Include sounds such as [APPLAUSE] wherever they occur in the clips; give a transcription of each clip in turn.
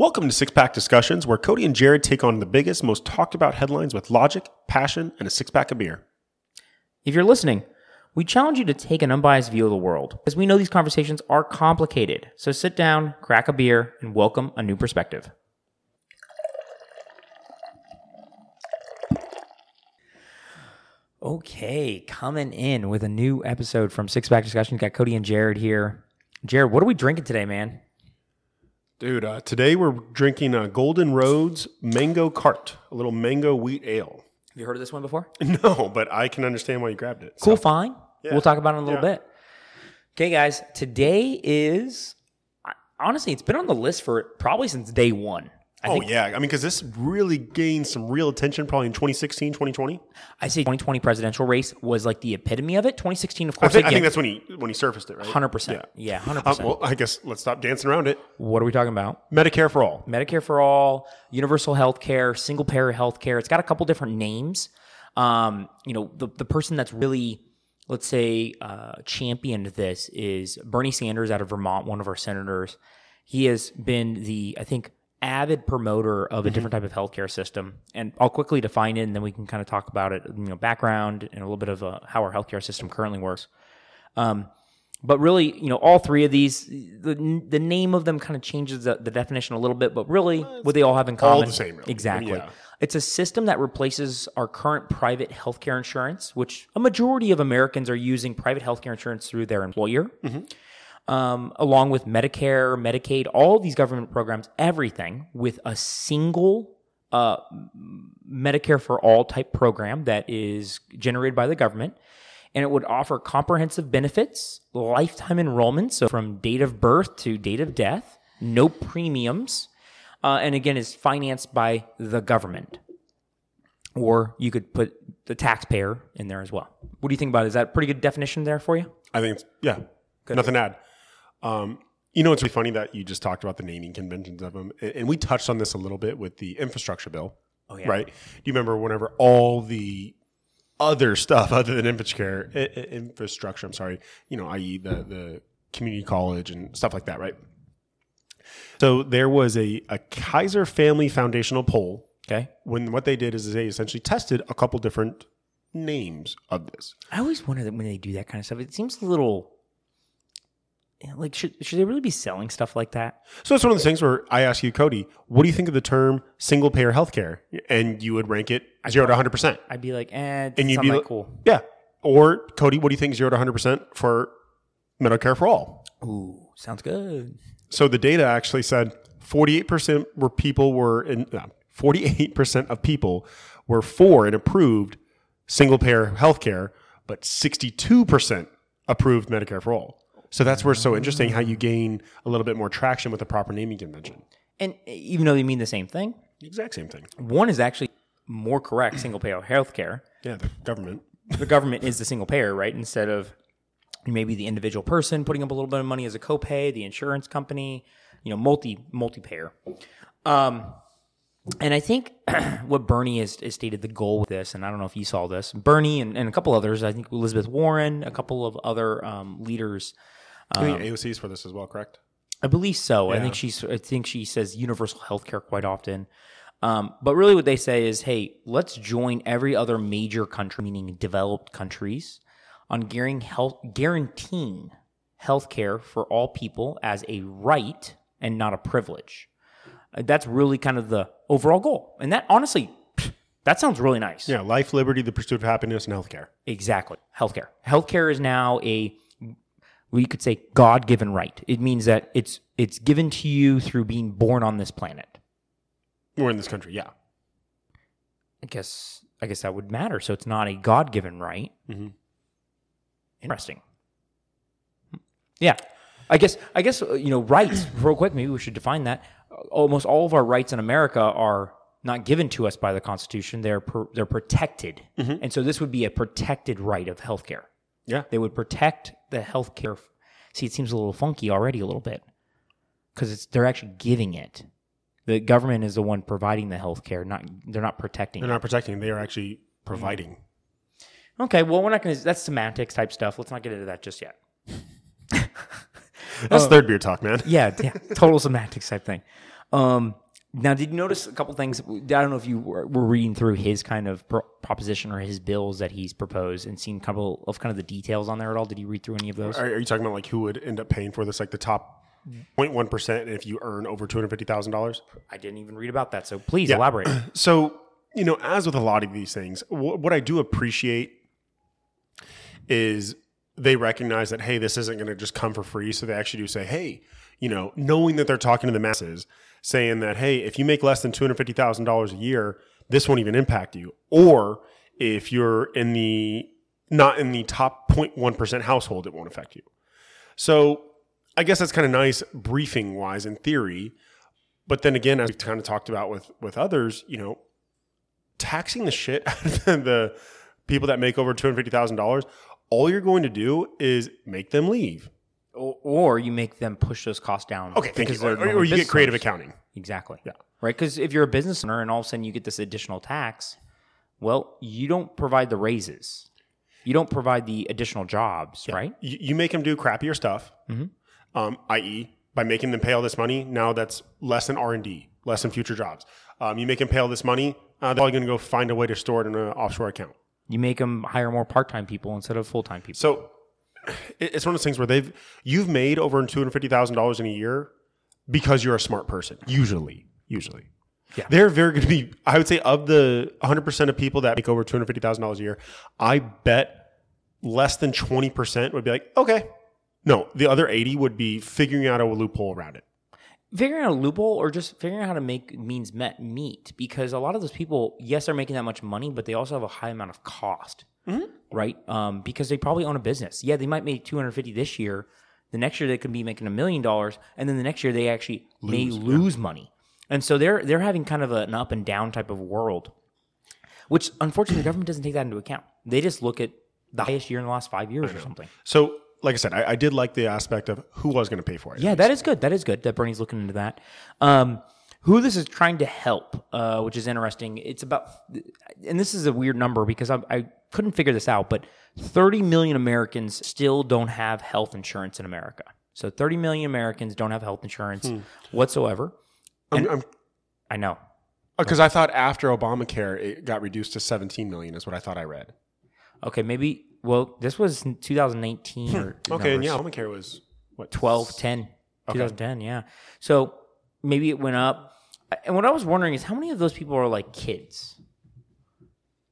Welcome to Six Pack Discussions, where Cody and Jared take on the biggest, most talked about headlines with logic, passion, and a six pack of beer. If you're listening, we challenge you to take an unbiased view of the world, as we know these conversations are complicated. So sit down, crack a beer, and welcome a new perspective. Okay, coming in with a new episode from Six Pack Discussion. Got Cody and Jared here. Jared, what are we drinking today, man? Dude, uh, today we're drinking a Golden Roads Mango Cart, a little mango wheat ale. Have you heard of this one before? [LAUGHS] No, but I can understand why you grabbed it. Cool, fine. Yeah. We'll talk about it in a little Yeah. bit. Okay, guys, today is honestly, it's been on the list for probably since day one. I oh, think yeah. I mean, because this really gained some real attention probably in 2016, 2020. I say 2020 presidential race was like the epitome of it. 2016, of I course, think, I think that's when he when he surfaced it, right? 100%. Yeah, 100%. Uh, well, I guess let's stop dancing around it. what are we talking about? Medicare for all. Medicare for all, universal health care, single payer health care. It's got a couple different names. Um, you know, the, the person that's really, let's say, uh, championed this is Bernie Sanders out of Vermont, one of our senators. He has been the, I think, avid promoter of a different type of healthcare system. And I'll quickly define it and then we can kind of talk about it, you know, background and a little bit of uh, how our healthcare system currently works. Um, but really, you know, all three of these, the the name of them kind of changes the, the definition a little bit, but really, what they all have in common, the same, really. Exactly. Yeah. It's a system that replaces our current private healthcare insurance, which a majority of Americans are using private healthcare insurance through their employer, um, along with Medicare, Medicaid, all these government programs, everything with a single uh, Medicare for all type program that is generated by the government. And it would offer comprehensive benefits, lifetime enrollment, so from date of birth to date of death, no premiums, uh, and again is financed by the government. Or you could put the taxpayer in there as well. What do you think about it? Is that a pretty good definition there for you? I think it's, yeah, nothing to add. Um, you know, it's really funny that you just talked about the naming conventions of them. And we touched on this a little bit with the infrastructure bill, Oh, yeah. right? Do you remember whenever all the other stuff [LAUGHS] other than infrastructure, infrastructure, I'm sorry, you know, i.e. the, the community college and stuff like that, right? So there was a, a Kaiser Family Foundational poll Okay. when what they did is they essentially tested a couple different names of this. I always wonder that when they do that kind of stuff, it seems a little like should should they really be selling stuff like that? So it's one of those things where I ask you, Cody, what do you think of the term single payer healthcare? And you would rank it zero to 100%. I'd be like, eh, And you'd be like cool. Yeah. Or, Cody, what do you think zero to 100% for Medicare for all? Ooh, sounds good. So the data actually said 48% were people were in, 48% of people were for and approved single payer healthcare, but 62% approved Medicare for all. So that's where it's so interesting how you gain a little bit more traction with a proper naming convention. And even though they mean the same thing, The exact same thing. one is actually more correct. Single payer healthcare. Yeah, the government. The government is the single payer, right? Instead of maybe the individual person putting up a little bit of money as a copay, the insurance company, you know, multi multi payer. Um, and I think [CLEARS THROAT] what Bernie has, has stated the goal with this, and I don't know if you saw this, Bernie and, and a couple others, I think Elizabeth Warren, a couple of other um, leaders, I think AOC is for this as well, correct? I believe so. I think she's. I think she says universal health care quite often. Um, but really, what they say is, hey, let's join every other major country, meaning developed countries, on guaranteeing health, guaranteeing for all people as a right and not a privilege. Uh, That's really kind of the overall goal, and that honestly, [SNIFFS] that sounds really nice. Yeah, life, liberty, the pursuit of happiness, and healthcare. Exactly. Healthcare. Healthcare is now a we could say God-given right. It means that it's it's given to you through being born on this planet. We're in this country, yeah. I guess I guess that would matter. So it's not a God-given right. Mhm. Interesting. Yeah. I guess I guess uh, you know rights [CLEARS THROAT] real quick maybe we should define that. Almost all of our rights in America are not given to us by the Constitution. They're per, they're protected. And so this would be a protected right of healthcare. Yeah. They would protect the healthcare. See, it seems a little funky already, a little bit, because it's they're actually giving it. The government is the one providing the healthcare. Not they're not protecting. They're it. not protecting, they are actually providing. Okay, well, we're not going to. That's semantics type stuff. Let's not get into that just yet. [LAUGHS] That's third beer talk, man. Yeah, yeah, total semantics type thing. Um, now, did you notice a couple things? I don't know if you were, were reading through his kind of pro- proposition or his bills that he's proposed and seen a couple of kind of the details on there at all. Did you read through any of those? Are, are you talking about like who would end up paying for this? Like the top 0.1 percent if you earn over two hundred fifty thousand dollars. I didn't even read about that, so please elaborate. [CLEARS THROAT] So you know, as with a lot of these things, wh- what I do appreciate is they recognize that hey, this isn't going to just come for free. So they actually do say, hey, you know, knowing that they're talking to the masses, saying that hey, if you make less than two hundred fifty thousand dollars a year, this won't even impact you. Or if you're in the not in the top 0.1 percent household, it won't affect you. So I guess that's kind of nice briefing wise in theory. But then again, as we've kind of talked about with with others, you know, taxing the shit [LAUGHS] out of the people that make over two hundred fifty thousand dollars, all you're going to do is make them leave. Or, or you make them push those costs down. Okay, thank you. Or, or you get creative owners. accounting. Exactly. Yeah. Right. Because if you're a business owner and all of a sudden you get this additional tax, well, you don't provide the raises. You don't provide the additional jobs, right? You, you make them do crappier stuff, Hmm. um, i.e., by making them pay all this money. Now that's less than R and D, less than future jobs. Um, you make them pay all this money. Uh, they're probably going to go find a way to store it in an offshore account. You make them hire more part-time people instead of full-time people. So it's one of those things where they've you've made over two hundred fifty thousand dollars in a year because you're a smart person. Usually, usually, Yeah. they're very going to be. I would say of the one hundred percent of people that make over two hundred fifty thousand dollars a year, I bet less than twenty percent would be like, okay. No, the other eighty would be figuring out a loophole around it. figuring out a loophole or just figuring out how to make means met meet because a lot of those people yes they're making that much money but they also have a high amount of cost mm-hmm. Right? Um, because they probably own a business. Yeah they might make 250 this year. The next year they could be making a million dollars and then the next year they actually may lose money. And so they're they're having kind of an up and down type of world which unfortunately the government doesn't take that into account. They just look at the highest year in the last five years or something. So, like I said, I, I did like the aspect of who was going to pay for it. Yeah, that is good. That is good that Bernie's looking into that. Um, who this is trying to help, uh, which is interesting. It's about, and this is a weird number because I, I couldn't figure this out, but 30 million Americans still don't have health insurance in America. So 30 million Americans don't have health insurance hmm. whatsoever. I'm, I'm I know. Uh, because I thought after Obamacare it got reduced to 17 million is what I thought I read. Okay, maybe. Well, this was in 2019 hmm. or Okay, and numbers. yeah, Obamacare was what 12, 10, 2010, yeah. So maybe it went up. And what I was wondering is how many of those people are like kids?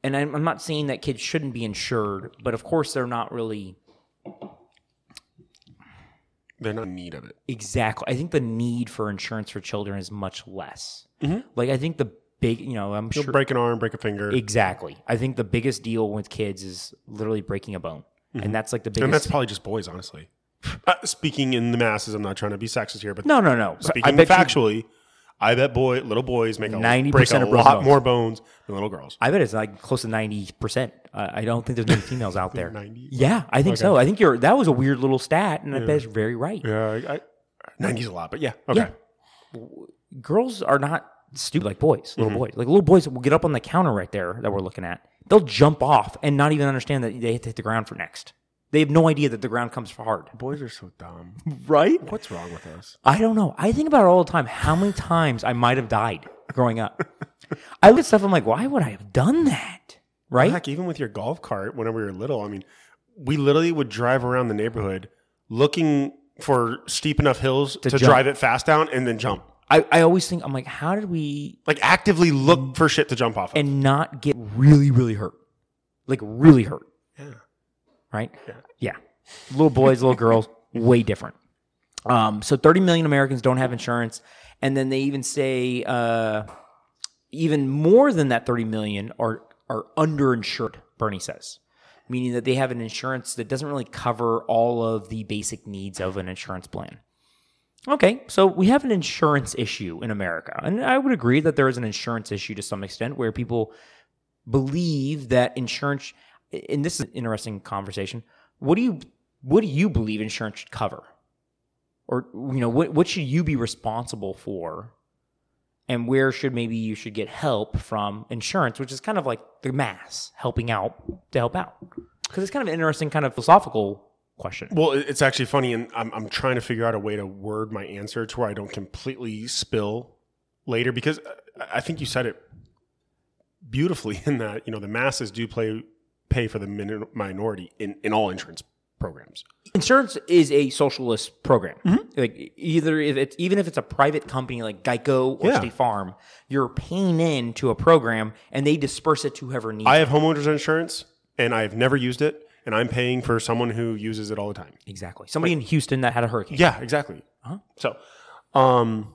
And I'm, I'm not saying that kids shouldn't be insured, but of course they're not really They're not in need of it. exactly. I think the need for insurance for children is much less. Mm-hmm. Like I think the big, you know, I'm You'll sure break an arm, break a finger, exactly. I think the biggest deal with kids is literally breaking a bone, mm-hmm. and that's like the biggest. and that's probably just boys, honestly. Uh, speaking in the masses, I'm not trying to be sexist here, but no, no, no. But I speaking bet you- factually, I bet boy, little boys make a 90% break a lot bones. more bones than little girls. I bet it's like close to ninety percent. Uh, I don't think there's many females out there. [LAUGHS] 90? Yeah, I think so. I think you're. That was a weird little stat, and I bet it's very right. Yeah, 90's a lot, but yeah, okay. Yeah. Girls are not stupid like boys. Mm-hmm. Little boys, like little boys, will get up on the counter right there that we're looking at. They'll jump off and not even understand that they have to hit the ground for next. They have no idea that the ground comes hard. Boys are so dumb. [LAUGHS] Right? What's wrong with us? I don't know. I think about it all the time. How many times I might have died growing up. [LAUGHS] I look at stuff. I'm like, why would I have done that? Right? Heck, even with your golf cart, whenever we were little, I mean, we literally would drive around the neighborhood looking for steep enough hills to, jump. drive it fast down and then jump. I, I always think I'm like, how did we Like actively look for shit to jump off of. and not get really, really hurt. Like really hurt. Yeah. Right? Yeah. Little boys, little girls, way different. Um, so 30 million Americans don't have insurance. And then they even say uh, even more than that 30 million are, are underinsured, Bernie says. Meaning that they have an insurance that doesn't really cover all of the basic needs of an insurance plan. Okay, so we have an insurance issue in America. And I would agree that there is an insurance issue to some extent where people believe that insurance and this is an interesting conversation. What do you what do you believe insurance should cover? Or you know, what what should you be responsible for? And where should maybe you should get help from insurance, which is kind of like the mass helping out to help out. Because it's kind of an interesting kind of philosophical question. Well, it's actually funny, and I'm, I'm trying to figure out a way to word my answer to where I don't completely spill later because I- I think you said it beautifully [LAUGHS] in that you know the masses do play pay for the min- minority in, in all insurance programs. Insurance is a socialist program. Like either if it's even if it's a private company like Geico or Yeah. State Farm, you're paying in to a program and they disperse it to whoever needs. It I have homeowners insurance and I've never used it, and I'm paying for someone who uses it all the time. Exactly. Somebody in Houston that had a hurricane. Yeah, exactly. So, um,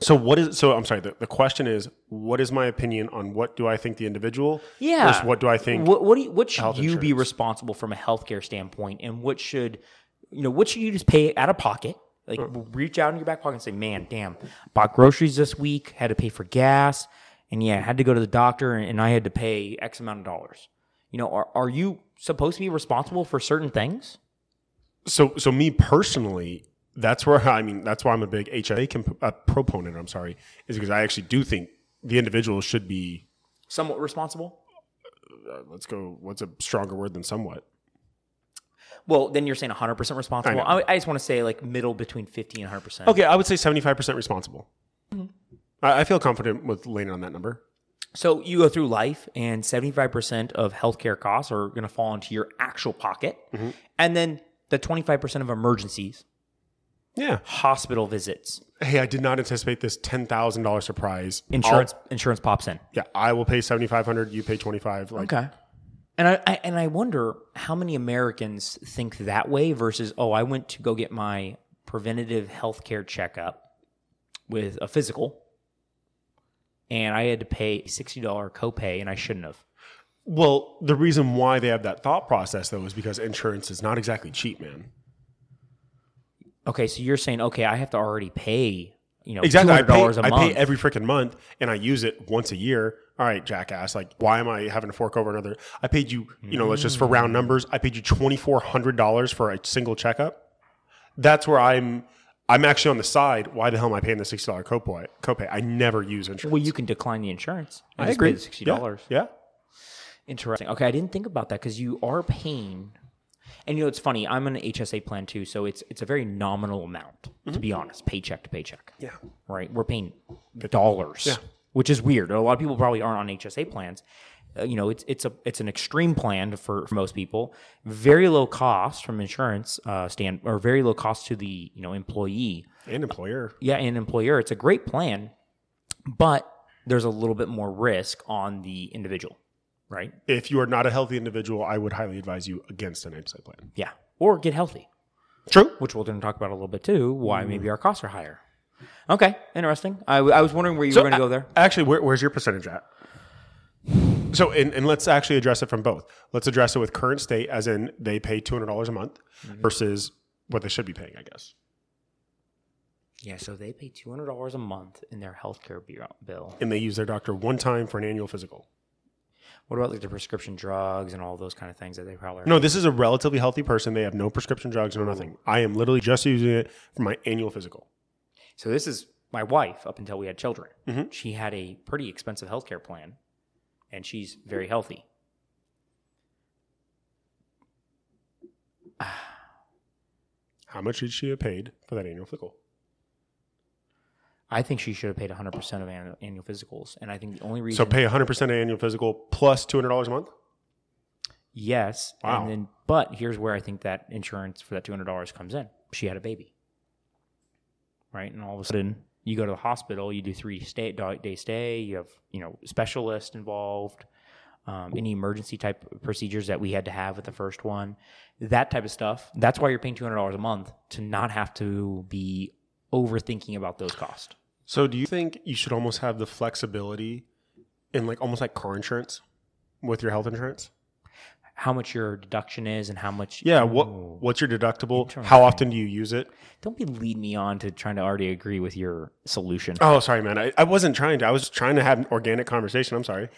so what is? So I'm sorry. The, the question is, what is my opinion on what do I think the individual? Yeah. Versus what do I think? What, what, do you, what should health you be insurance. responsible from a healthcare standpoint, and what should you know? What should you just pay out of pocket? Like reach out in your back pocket and say, "Man, damn, bought groceries this week, had to pay for gas, and yeah, had to go to the doctor, and, and I had to pay X amount of dollars." You know, are are you supposed to be responsible for certain things? So, so me personally, that's where [LAUGHS] I mean, that's why I'm a big HSA comp- uh, proponent. I'm sorry, is because I actually do think the individual should be. Somewhat responsible. Uh, let's go. What's a stronger word than somewhat? Well, then you're saying 100 percent responsible. know. I, I just want to say like middle between 50 and 100 percent. Okay, I would say 75 percent responsible. I, I feel confident with landing on that number. So you go through life, and 75% of healthcare costs are going to fall into your actual pocket. Mm-hmm. And then the 25% of emergencies, Yeah. hospital visits, Hey, I did not anticipate this ten thousand dollar surprise. insurance insurance pops in. Yeah, I will pay seventy five hundred. You pay twenty five. Like, Okay. And I, I and I wonder how many Americans think that way versus oh I went to go get my preventative health care checkup with a physical and I had to pay $60 copay and I shouldn't have. Well, the reason why they have that thought process though is because insurance is not exactly cheap, man. Okay, so you're saying okay, I have to already pay, you know, Exactly. I $200 pay, a I pay every freaking month, and I use it once a year. All right, jackass. Like, why am I having to fork over another? I paid you. You know, let's just for round mm. numbers. I paid you twenty four hundred dollars for a single checkup. That's where I'm. I'm actually on the side. Why the hell am I paying the sixty dollar copay? Copay. I never use insurance. Well, you can decline the insurance. I agree. the sixty dollars. Yeah. yeah. Interesting. Okay, I didn't think about that because you are paying, and you know it's funny. I'm on an HSA plan too, so it's it's a very nominal amount to be honest, paycheck to paycheck. Yeah. Right. We're paying dollars, yeah. which is weird. A lot of people probably aren't on HSA plans. Uh, you know, it's it's a it's an extreme plan for, for most people. Very low cost from insurance uh, stand, or very low cost to the you know employee. And employer. yeah, and employer, it's a great plan, but there's a little bit more risk on the individual, right? If you are not a healthy individual, I would highly advise you against an HSA plan. Yeah. Or get healthy, True. which we'll to talk about a little bit too, why mm. maybe our costs are higher. Okay, interesting. I, I was wondering where you were going to go there. Actually, where, where's your percentage at? So, and, and let's actually address it from both. Let's address it with current state, as in they pay two hundred dollars a month mm-hmm. versus what they should be paying, I guess. Yeah, so they pay $200 a month in their healthcare bu- bill. And they use their doctor one time for an annual physical. What about like the prescription drugs and all those kind of things that they probably No, this is a relatively healthy person. They have no prescription drugs, no nothing. I am literally just using it for my annual physical. So this is my wife up until we had children. Mhm. She had a pretty expensive healthcare plan, and she's very healthy. [SIGHS] How much did she have paid for that annual physical? I think she should have paid 100% of annual, annual physicals, and I think the only reason So pay 100% of annual physical plus $200 a month? yes, Wow. and then but here's where I think that insurance for that $200 comes in. She had a baby, right, and all of a sudden you go to the hospital, you do three stay, day stay, you have you know specialist involved. Um, any emergency type procedures that we had to have with the first one, that type of stuff. That's why you're paying two hundred dollars a month to not have to be overthinking about those costs. So do you think you should almost have the flexibility in like almost like car insurance with your health insurance? How much your deduction is and how much. Yeah, what Ooh. what's your deductible? How often do you use it? Don't be lead me on to trying to already agree with your solution. Oh, sorry, man. I, I wasn't trying to. I was trying to have an organic conversation. I'm sorry.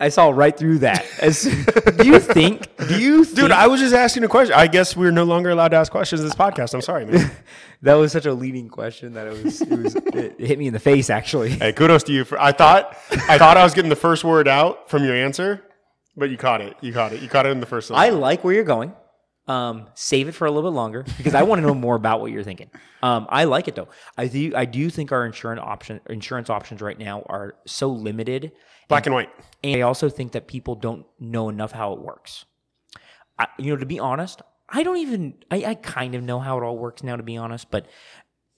I saw right through that. As, [LAUGHS] do you think? Do you think Dude, I was just asking a question. I guess we're no longer allowed to ask questions in this podcast. I'm sorry, man. [LAUGHS] that was such a leading question that it was. It, was, it hit me in the face actually. hey, kudos to you for I thought I thought I was getting the first word out from your answer, but you caught it. You caught it. You caught it in the first I like where you're going. Um, save it for a little bit longer because I want to know more about what you're thinking. Um, I like it though. I do. I do think our insurance option insurance options right now are so limited, Black and white. and I also think that people don't know enough how it works. I, you know, to be honest, I don't even. I, I kind of know how it all works now, to be honest. But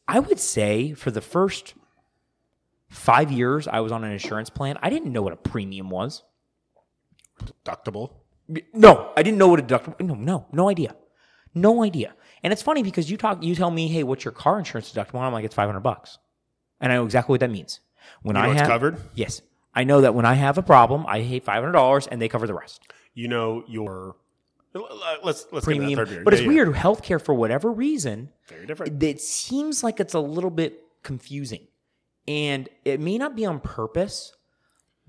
I would say for the first five years I was on an insurance plan, I didn't know what a premium was. Deductible. No, I didn't know what a deductible. No, no, no idea, no idea. And it's funny because you talk, you tell me, hey, what's your car insurance deductible? And I'm like, it's five hundred bucks, and I know exactly what that means. When You know I have covered? yes, I know that when I have a problem, I pay five hundred dollars, and they cover the rest. You know your. Uh, let's let's Premium, Get that third beer. but Yeah, it's yeah. weird. Healthcare, for whatever reason, Very different. it seems like it's a little bit confusing. And it may not be on purpose,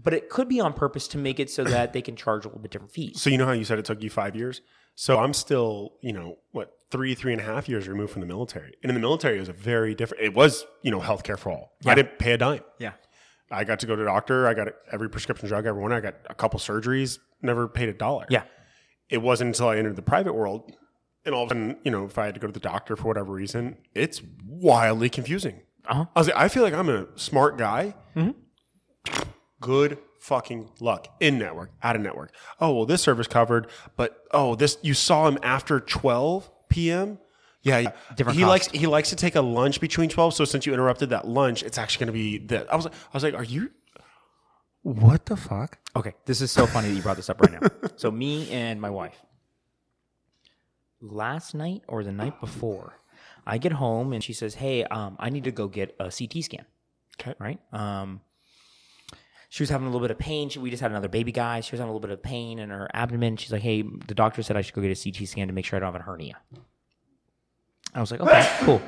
but it could be on purpose to make it so that they can charge a little bit different fees. So you know how you said it took you five years? So I'm still, you know, what three, three and a half years removed from the military. And in the military, it was a very different. It was, you know, healthcare for all. I didn't pay a dime. Yeah. I got to go to the doctor. I got every prescription drug, ever. everyone. I got a couple surgeries. Never paid a dollar. Yeah. It wasn't until I entered the private world, and all of a sudden, you know, if I had to go to the doctor for whatever reason, it's wildly confusing. Uh-huh. I was like, I feel like I'm a smart guy. Hmm. Good fucking luck. In network, out of network. Oh well, this service covered, but oh, this you saw him after 12 p.m. Yeah, yeah. Different he cost. likes he likes to take a lunch between 12. So since you interrupted that lunch, it's actually going to be that. I was like, I was like, are you? What the fuck? Okay, this is so funny that you brought this up right now. [LAUGHS] so me and my wife, last night or the night before, I get home and she says, "Hey, um, I need to go get a CT scan." Okay. Right. Um, she was having a little bit of pain. She, we just had another baby guy. She was having a little bit of pain in her abdomen. She's like, "Hey, the doctor said I should go get a CT scan to make sure I don't have a hernia." I was like, "Okay, cool."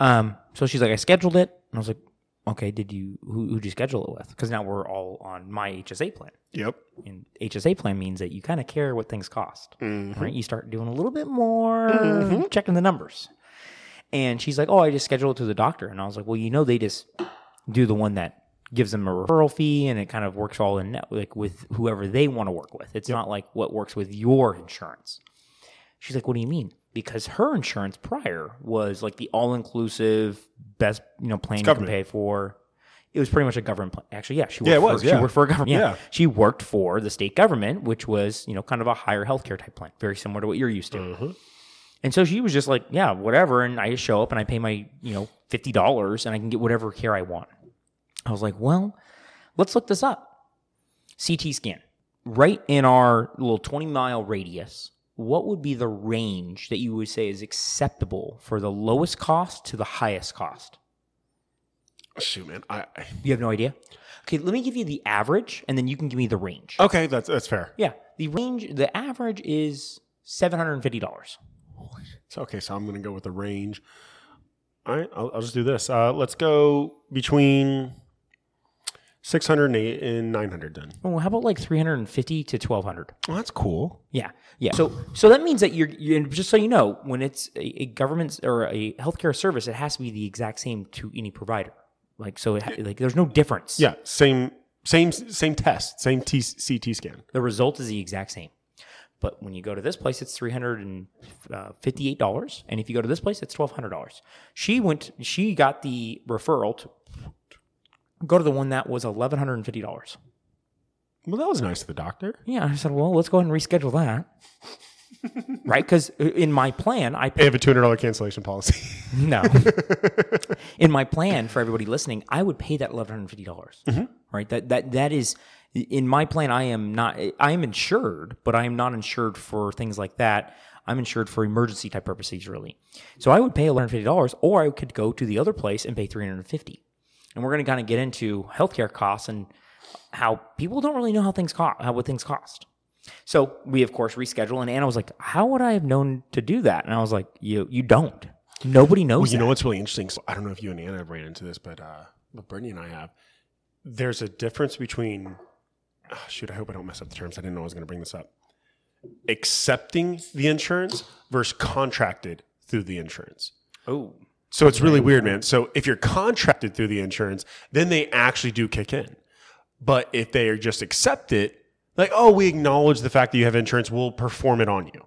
Um, so she's like, "I scheduled it," and I was like, "Okay, did you who who'd you schedule it with?" Because now we're all on my HSA plan Yep. and HSA plan means that you kind of care what things cost, right? You start doing a little bit more checking the numbers. And she's like, "Oh, I just scheduled it to the doctor," and I was like, "Well, you know, they just do the one that gives them a referral fee, and it kind of works all in net, like with whoever they want to work with. It's not like what works with your insurance." She's like, "What do you mean?" Because her insurance prior was like the all-inclusive best, you know, plan you can pay for. It was pretty much a government plan. Actually, yeah, she worked Yeah, it for, was, She worked for a government. Yeah. Yeah. she worked for the state government, which was you know kind of a higher healthcare type plan, very similar to what you're used to. Mm-hmm. And so she was just like, yeah, whatever. And I just show up and I pay my you know fifty dollars and I can get whatever care I want. I was like, well, let's look this up. CT scan right in our little twenty mile radius. What would be the range that you would say is acceptable for the lowest cost to the highest cost? Shoot, man. I, I- You have no idea. Okay, let me give you the average, and then you can give me the range. okay, that's that's fair. Yeah, the range, the average is seven hundred and fifty dollars. So okay, so I'm going to go with the range. All right, I'll, I'll just do this. Uh, let's go between 600 and 900 then. Oh, how about like three hundred and fifty to twelve hundred? Well, that's cool. Yeah, yeah. So, so that means that you're, you just so you know, when it's a, a government or a healthcare service, it has to be the exact same to any provider. Like, so, it like, there's no difference. Yeah, same same same test, same T, CT scan. the result is the exact same. But when you go to this place, it's three hundred and fifty-eight dollars, and if you go to this place, it's twelve hundred dollars. She went. She got the referral to go to the one that was eleven hundred and fifty dollars. Well, that was nice of the doctor. Yeah, I said, well, let's go ahead and reschedule that. [LAUGHS] right? Because uh, in my plan, I pay have a $200 cancellation policy. [LAUGHS] no. in my plan for everybody listening, I would pay that eleven hundred fifty dollars. Mm-hmm. Right? That that that is in my plan. I am not. I am insured, but I am not insured for things like that. I'm insured for emergency type purposes, really. So I would pay eleven hundred fifty dollars, or I could go to the other place and pay three hundred fifty. And we're going to kind of get into healthcare costs and how people don't really know how things cost, how what things cost. So we of course reschedule, and Anna was like, "How would I have known to do that?" And I was like, "You you don't. Nobody knows." Well, you that. know what's really interesting? So I don't know if you and Anna have ran into this, but uh, but Brittany and I have. There's a difference between. ah, shoot, I hope I don't mess up the terms. I didn't know I was going to bring this up. Accepting the insurance versus contracted through the insurance. Oh, So it's really weird, man. So if you're contracted through the insurance, then they actually do kick in. But if they are just accept it, like, oh, we acknowledge the fact that you have insurance, we'll perform it on you.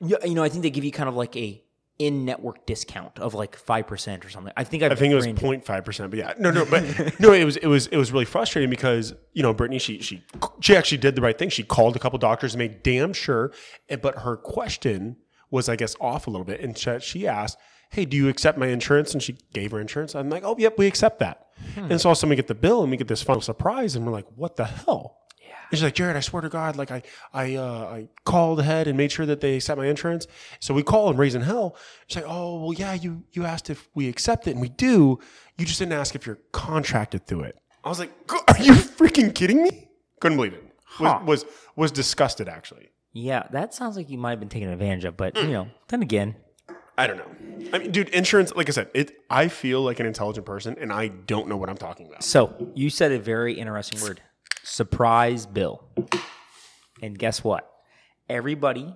Yeah, you know, I think they give you kind of like a in-network discount of like five percent or something. I think I've I think it was ran- 0.5 percent, but yeah, no, no, but [LAUGHS] no, it was it was it was really frustrating because you know Brittany she she she actually did the right thing. She called a couple doctors and made damn sure, and- but her question was I guess off a little bit, and she, she asked, "Hey, do you accept my insurance?" And she gave her insurance. I'm like, "Oh, yep, we accept that." And so someone get the bill, and we get this final surprise, and we're like, "What the hell?" And she's like, Jared, I swear to God, like I, I, uh, I called ahead and made sure that they accept my insurance. So we call and raising hell. She's like, oh, well, yeah, you, you asked if we accept it and we do. You just didn't ask if you're contracted through it. I was like, are you freaking kidding me? Couldn't believe it. Was, Huh. was, was disgusted actually. Yeah, that sounds like you might have been taken advantage of, but you [CLEARS THROAT] know, then again, I don't know. I mean, dude, insurance, like I said, it, I feel like an intelligent person and I don't know what I'm talking about. So you said a very interesting word, surprise bill. And guess what? Everybody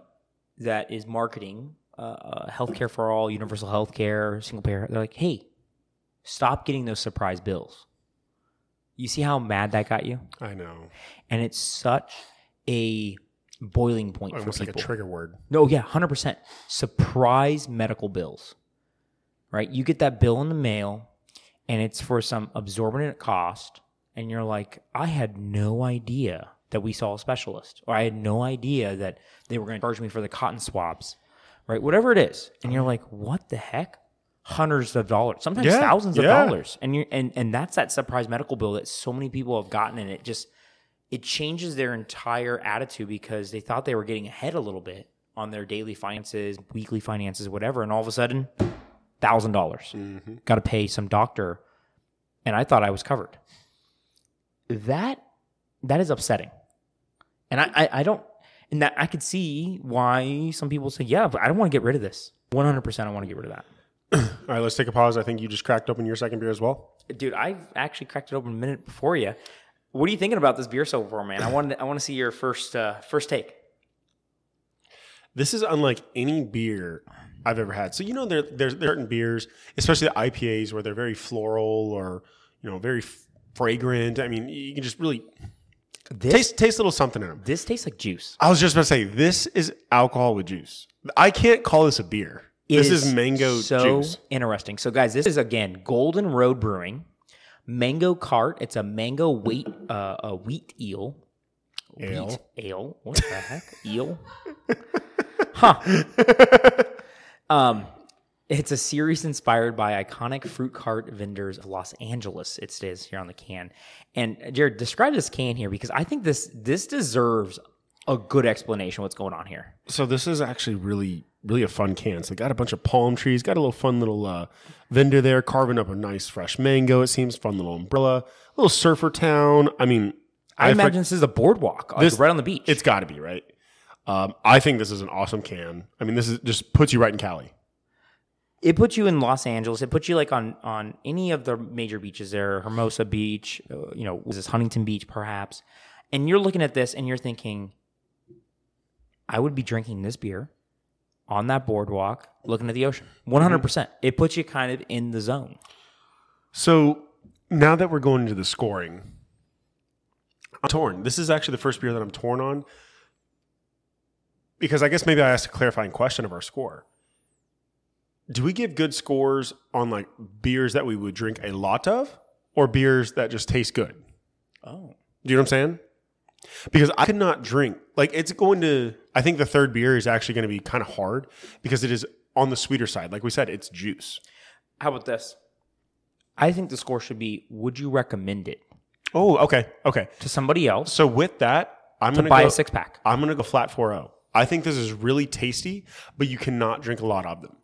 that is marketing uh, uh, healthcare for all, universal healthcare, single payer, they're like, hey, stop getting those surprise bills. You see how mad that got you? I know. And it's such a boiling point oh, for Almost like a trigger word. No, yeah, hundred percent. Surprise medical bills, right? You get that bill in the mail, and it's for some absorbent cost, and you're like, I had no idea that we saw a specialist, or I had no idea that they were going to charge me for the cotton swabs, right? Whatever it is, and you're like, what the heck? Hundreds of dollars, sometimes Yeah, thousands of yeah. dollars, and you and and that's that surprise medical bill that so many people have gotten, and it just it changes their entire attitude because they thought they were getting ahead a little bit on their daily finances, weekly finances, whatever, and all of a sudden, thousand dollars, mm-hmm. got to pay some doctor, and I thought I was covered. That that is upsetting, and I I, I don't, and that I could see why some people say, yeah, but I don't want to get rid of this. One hundred percent, I want to get rid of that. [CLEARS THROAT] All right, let's take a pause. I think you just cracked open your second beer as well. Dude, I've actually cracked it open a minute before you. What are you thinking about this beer so far, man? I want to, I want to see your first uh, first take. This is unlike any beer I've ever had. So you know there there's certain beers, especially the IPAs, where they're very floral or you know very f- fragrant. I mean, you can just really This taste taste a little something in them. this tastes like juice. I was just about to say this is alcohol with juice. I can't call this a beer. It this is, mango juice. so juice. interesting. So, guys, this is again Golden Road Brewing, Mango Cart. It's a mango wheat, uh, a wheat eel, Ale. wheat ale. What the heck, eel? Huh. um, it's a series inspired by iconic fruit cart vendors of Los Angeles. It stays here on the can. And Jared, describe this can here because I think this this deserves a good explanation. What's going on here? So this is actually really really a fun can. So got a bunch of palm trees, got a little fun little uh, vendor there carving up a nice fresh mango. It seems fun little umbrella, little surfer town. I mean, I, I imagine this is a boardwalk, like This- right on the beach. It's got to be right. Um, I think this is an awesome can. I mean, this is just puts you right in Cali. it puts you in Los Angeles. It puts you like on on any of the major beaches there, Hermosa Beach, uh, you know, was this Huntington Beach perhaps? And you're looking at this and you're thinking, I would be drinking this beer on that boardwalk, looking at the ocean. Mm-hmm. One hundred percent. It puts you kind of in the zone. So now that we're going into the scoring, I'm torn. This is actually the first beer that I'm torn on because I guess maybe I asked a clarifying question of our score. Do we give good scores on like beers that we would drink a lot of or beers that just taste good? Oh, Do you know what I'm saying? Because I could not drink. Like it's going to I think the third beer is actually going to be kind of hard because it is on the sweeter side. Like we said, it's juice. how about this? I think the score should be: Would you recommend it Oh, okay. Okay. to somebody else So with that, I'm to going to buy go a six pack? I'm going to go flat 4-0. I think this is really tasty, but you cannot drink a lot of them.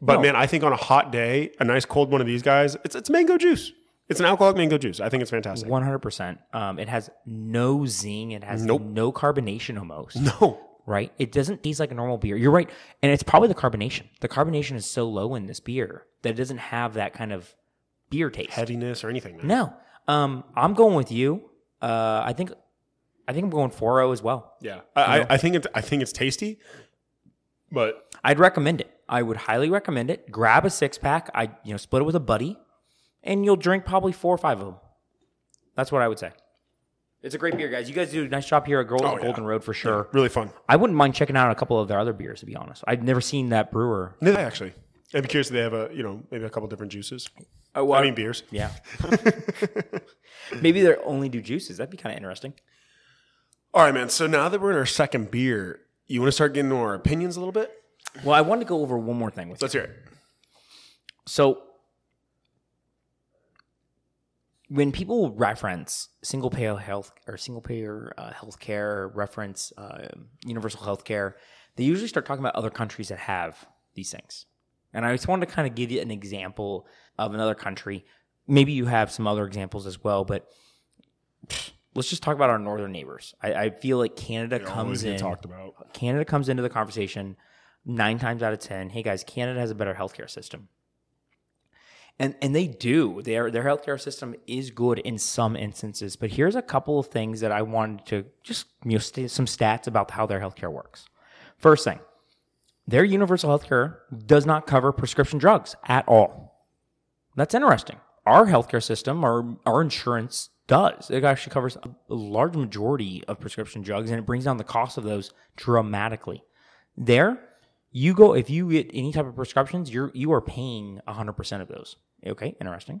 But No. man, I think on a hot day, a nice cold one of these guys, it's it's mango juice. It's an alcoholic mango juice. I think it's fantastic. One hundred percent. Um, it has no zing. It has Nope. no carbonation almost. No. Right? It doesn't taste like a normal beer. You're right. And it's probably the carbonation. The carbonation is so low in this beer that it doesn't have that kind of beer taste. Heaviness or anything, man. No. Um, I'm going with you. Uh, I think I think I'm going 4-0 as well. Yeah. I, I, I think it's I think it's tasty, but I'd recommend it. I would highly recommend it. Grab a six pack. I you know split it with a buddy, and you'll drink probably four or five of them. That's what I would say. It's a great beer, guys. You guys do a nice job here at oh, Golden, Oh, yeah. Golden Road for sure. Really fun. I wouldn't mind checking out a couple of their other beers, to be honest. I've never seen that brewer. Yeah, actually. I'd be curious if they have a, you know, maybe a couple different juices. Oh, I mean, beers. yeah. [LAUGHS] Maybe they only do juices. That'd be kind of interesting. All right, man. So now that we're in our second beer, you want to start getting into our opinions a little bit? Well, I wanted to go over one more thing with you. Let's hear it. So, when people reference single payer health or single payer uh, healthcare, reference uh, universal healthcare, they usually start talking about other countries that have these things. And I just wanted to kind of give you an example of another country. Maybe you have some other examples as well, but [SIGHS] let's just talk about our northern neighbors. I, I feel like Canada Always comes in. talked about. Canada comes into the conversation nine times out of ten. Hey guys, Canada has a better healthcare system, and and they do. Their their healthcare system is good in some instances. But here's a couple of things that I wanted to just you know st- some stats about how their healthcare works. First thing, their universal healthcare does not cover prescription drugs at all. That's interesting. Our healthcare system, our our insurance does. It actually covers a large majority of prescription drugs, and it brings down the cost of those dramatically. There, you go if you get any type of prescriptions, you're you are paying hundred percent of those. Okay, interesting.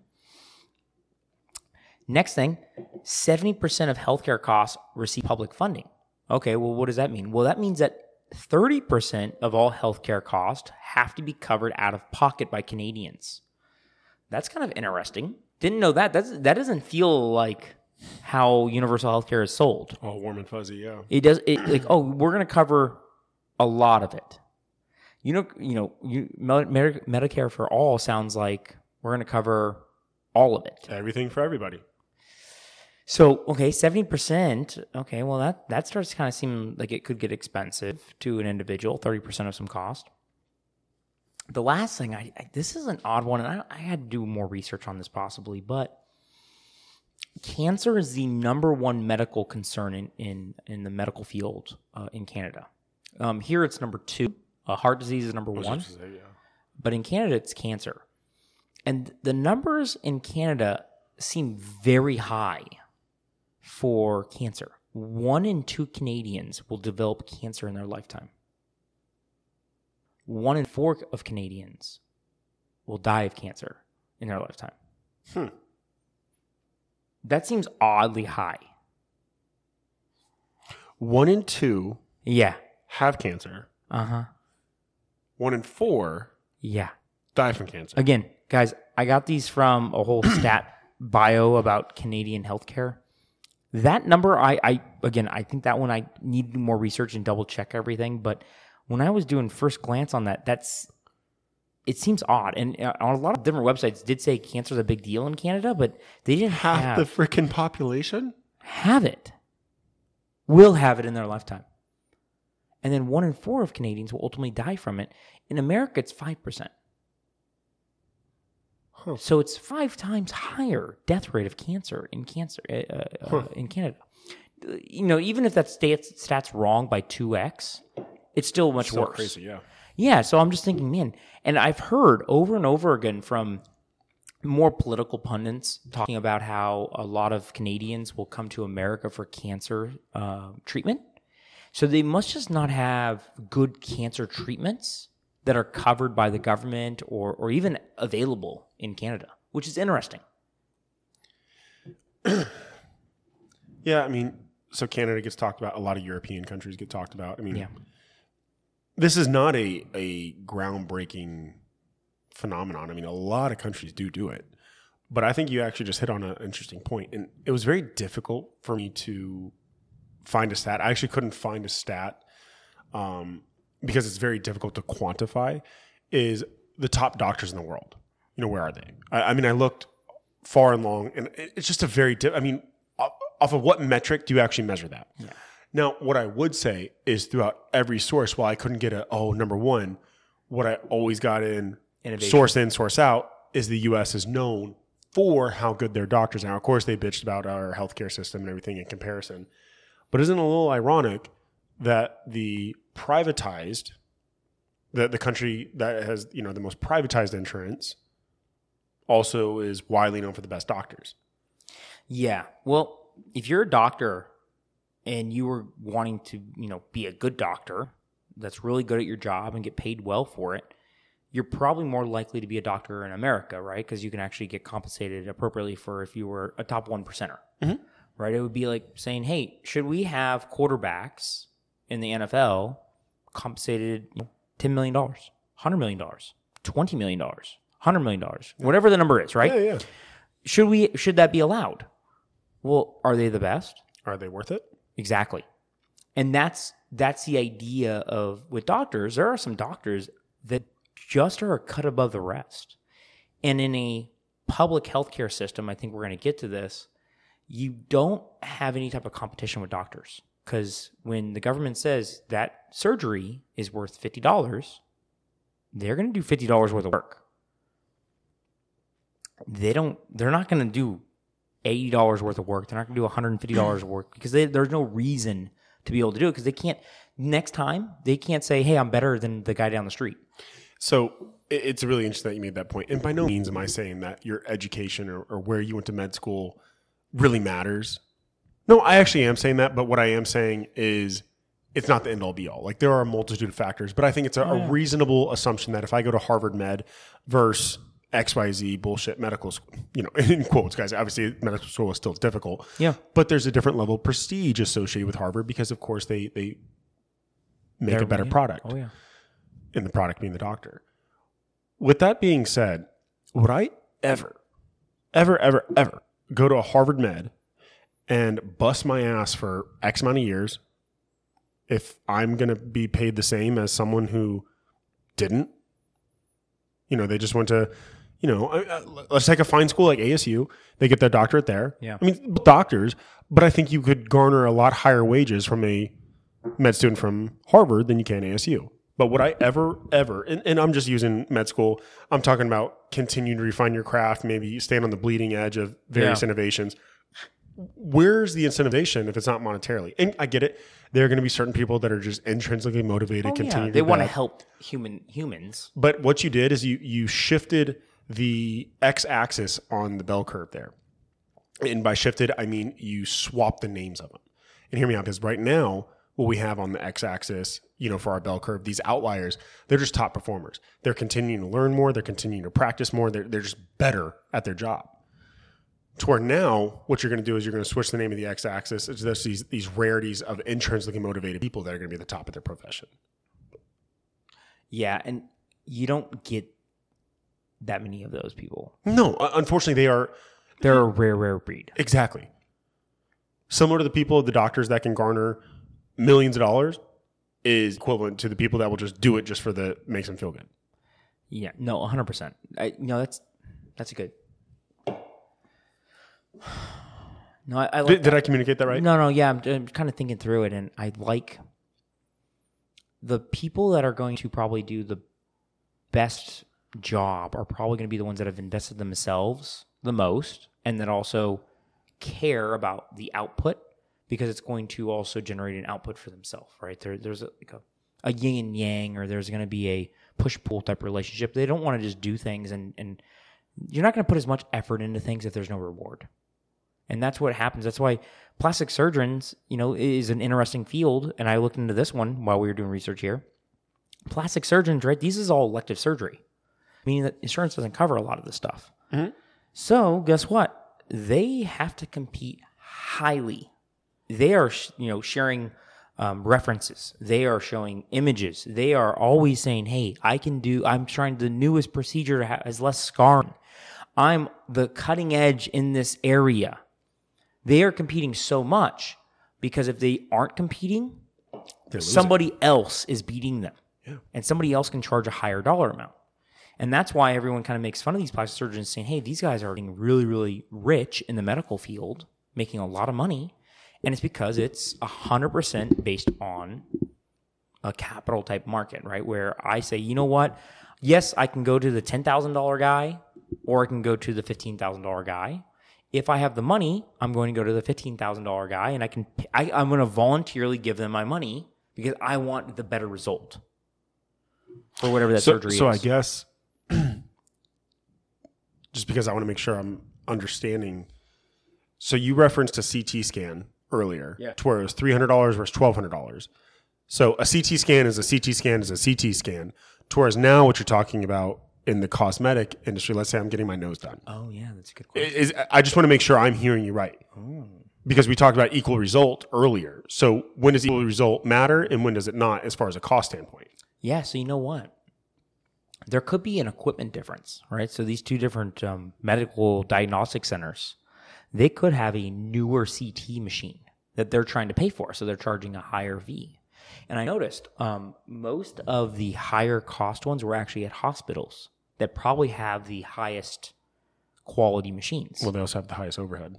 Next thing, seventy percent of healthcare costs receive public funding. Okay, well, what does that mean? Well, that means that thirty percent of all healthcare costs have to be covered out of pocket by Canadians. That's kind of interesting. Didn't know that. That's that doesn't feel like how universal healthcare is sold. Oh, warm and fuzzy, yeah. It does it like oh we're gonna cover a lot of it. You know you know you Med- Med- Medicare for all sounds like we're gonna cover all of it. Everything for everybody. So okay, seventy percent. Okay, well that that starts to kind of seem like it could get expensive to an individual. Thirty percent of some cost. The last thing, I, I this is an odd one, and I, I had to do more research on this possibly, but cancer is the number one medical concern in in, in the medical field uh, in Canada. Um, here it's number two. Uh, heart disease is number one but in Canada, it's cancer. And the numbers in Canada seem very high for cancer. One in two Canadians will develop cancer in their lifetime. One in four of Canadians will die of cancer in their lifetime. Hmm. That seems oddly high. One in two Yeah. have cancer. Uh huh. One in four Yeah. die from cancer. Again, guys, I got these from a whole [CLEARS THROAT] stat bio about Canadian healthcare. That number, I, I again, I think that one I need more research and double check everything. But when I was doing first glance on that, that's it seems odd. And uh, on a lot of different websites, did say cancer is a big deal in Canada, but they didn't Half have the freaking population? have it, will have it in their lifetime. And then one in four of Canadians will ultimately die from it. In America, it's 5%. Huh. So it's five times higher death rate of cancer in cancer uh, uh, in Canada. Uh, You know, even if that stats stats wrong by two x, it's still much Still worse. crazy, yeah. Yeah, so I'm just thinking, man, and I've heard over and over again from more political pundits talking about how a lot of Canadians will come to America for cancer uh, treatment. So they must just not have good cancer treatments that are covered by the government or, or even available in Canada, which is interesting. [CLEARS THROAT] Yeah, I mean, so Canada gets talked about. A lot of European countries get talked about. I mean, Yeah. this is not a a groundbreaking phenomenon. I mean, a lot of countries do do it, but I think you actually just hit on an interesting point. point, and it was very difficult for me to find a stat. I actually couldn't find a stat um, because it's very difficult to quantify. Is the top doctors in the world? You know, where are they? I, I mean, I looked far and long, and it's just a very. Di- I mean, off, of what metric do you actually measure that? Now, what I would say is throughout every source, while I couldn't get a oh number one, what I always got in Innovation. source in source out is the U.S. is known for how good their doctors are. Of course, they bitched about our healthcare system and everything in comparison, but isn't it a little ironic that the privatized, that the country that has you know the most privatized insurance, also is widely known for the best doctors. Yeah. Well, if you're a doctor and you were wanting to, you know, be a good doctor that's really good at your job and get paid well for it, you're probably more likely to be a doctor in America, right? Because you can actually get compensated appropriately for if you were a top one percenter, mm-hmm. Right? It would be like saying, hey, should we have quarterbacks in the NFL compensated $10 million, $100 million, $20 million, $100 million, whatever the number is, right? Yeah, yeah. Should we should that be allowed? Well, are they the best? Are they worth it? Exactly. And that's that's the idea of with doctors, there are some doctors that just are a cut above the rest. And in a public healthcare system, I think we're going to get to this, you don't have any type of competition with doctors. Because when the government says that surgery is worth $50, they're going to do $50 worth of work. They don't, they're not going to do $80 worth of work. They're not going to do $150 of work because they, there's no reason to be able to do it because they can't, next time, they can't say, hey, I'm better than the guy down the street. So it's really interesting that you made that point. And by no means am I saying that your education or, or where you went to med school really matters. No, I actually am saying that. But what I am saying is it's not the end all be all. Like there are a multitude of factors, but I think it's a, a reasonable assumption that if I go to Harvard Med versus XYZ bullshit medical school, you know, [LAUGHS] in quotes, guys, obviously medical school is still difficult. Yeah. But there's a different level of prestige associated with Harvard because, of course, they, they make a better product Oh, yeah. and the product being the doctor. With that being said, would I ever, ever, ever, ever go to a Harvard Med and bust my ass for X amount of years if I'm going to be paid the same as someone who didn't? You know, they just went to, you know, let's take a fine school like ASU. They get their doctorate there. Yeah. I mean, doctors, but I think you could garner a lot higher wages from a med student from Harvard than you can ASU. But would I ever, ever, and, and I'm just using med school, I'm talking about continuing to refine your craft, maybe stand on the bleeding edge of various Yeah. innovations. Where's the incentivization if it's not monetarily? And I get it. There are going to be certain people that are just intrinsically motivated, Oh, continue yeah. They want to help human humans. But what you did is you you shifted the x-axis on the bell curve there. And by shifted, I mean you swapped the names of them. And hear me out, because right now, what we have on the x-axis, you know, for our bell curve, these outliers, they're just top performers. They're continuing to learn more. They're continuing to practice more. They're, they're just better at their job. To where now, what you're going to do is you're going to switch the name of the x-axis. It's just these these rarities of intrinsically motivated people that are going to be at the top of their profession. Yeah, and you don't get that many of those people. No, unfortunately, they are They're a rare, rare breed. Exactly. Similar to the people, the doctors that can garner millions of dollars is equivalent to the people that will just do it just for the makes them feel good. Yeah, no, hundred percent. I no, that's that's a good. [SIGHS] No, I, I like Did, did I communicate that right? No, no, yeah, I'm, I'm kind of thinking through it, and I like the people that are going to probably do the best job are probably going to be the ones that have invested themselves the most, and that also care about the output because it's going to also generate an output for themselves, right? There, there's a, like a, a yin and yang, or there's going to be a push pull type relationship. They don't want to just do things, and and you're not going to put as much effort into things if there's no reward. And that's what happens. That's why plastic surgeons, you know, is an interesting field. And I looked into this one while we were doing research here. Plastic surgeons, right? These is all elective surgery, meaning that insurance doesn't cover a lot of this stuff. Mm-hmm. So guess what? They have to compete highly. They are, you know, sharing um, references. They are showing images. They are always saying, "Hey, I can do. I'm trying the newest procedure to ha- has less scarring. I'm the cutting edge in this area." They are competing so much because if they aren't competing, somebody else is beating them. And somebody else can charge a higher dollar amount. And that's why everyone kind of makes fun of these plastic surgeons saying, hey, these guys are getting really, really rich in the medical field, making a lot of money. And it's because it's 100% based on a capital type market, right? Where I say, you know what? Yes, I can go to the $10,000 guy or I can go to the $15,000 guy. If I have the money, I'm going to go to the $15,000 guy and I can, I, I'm going to voluntarily give them my money because I want the better result for whatever that so, surgery so I guess [CLEARS THROAT] just because I want to make sure I'm understanding. So you referenced a CT scan earlier, Yeah. to where it was three hundred dollars versus twelve hundred dollars. So a CT scan is a CT scan is a CT scan. To whereas now what you're talking about in the cosmetic industry, let's say I'm getting my nose done. Oh yeah, that's a good question. Is I just want to make sure I'm hearing you right. Oh. Because we talked about equal result earlier. So when does equal result matter and when does it not as far as a cost standpoint? Yeah, so you know what? There could be an equipment difference, right? So these two different um, medical diagnostic centers, they could have a newer CT machine that they're trying to pay for, so they're charging a higher fee. And I noticed um, most of the higher cost ones were actually at hospitals that probably have the highest quality machines. Well, they also have the highest overhead.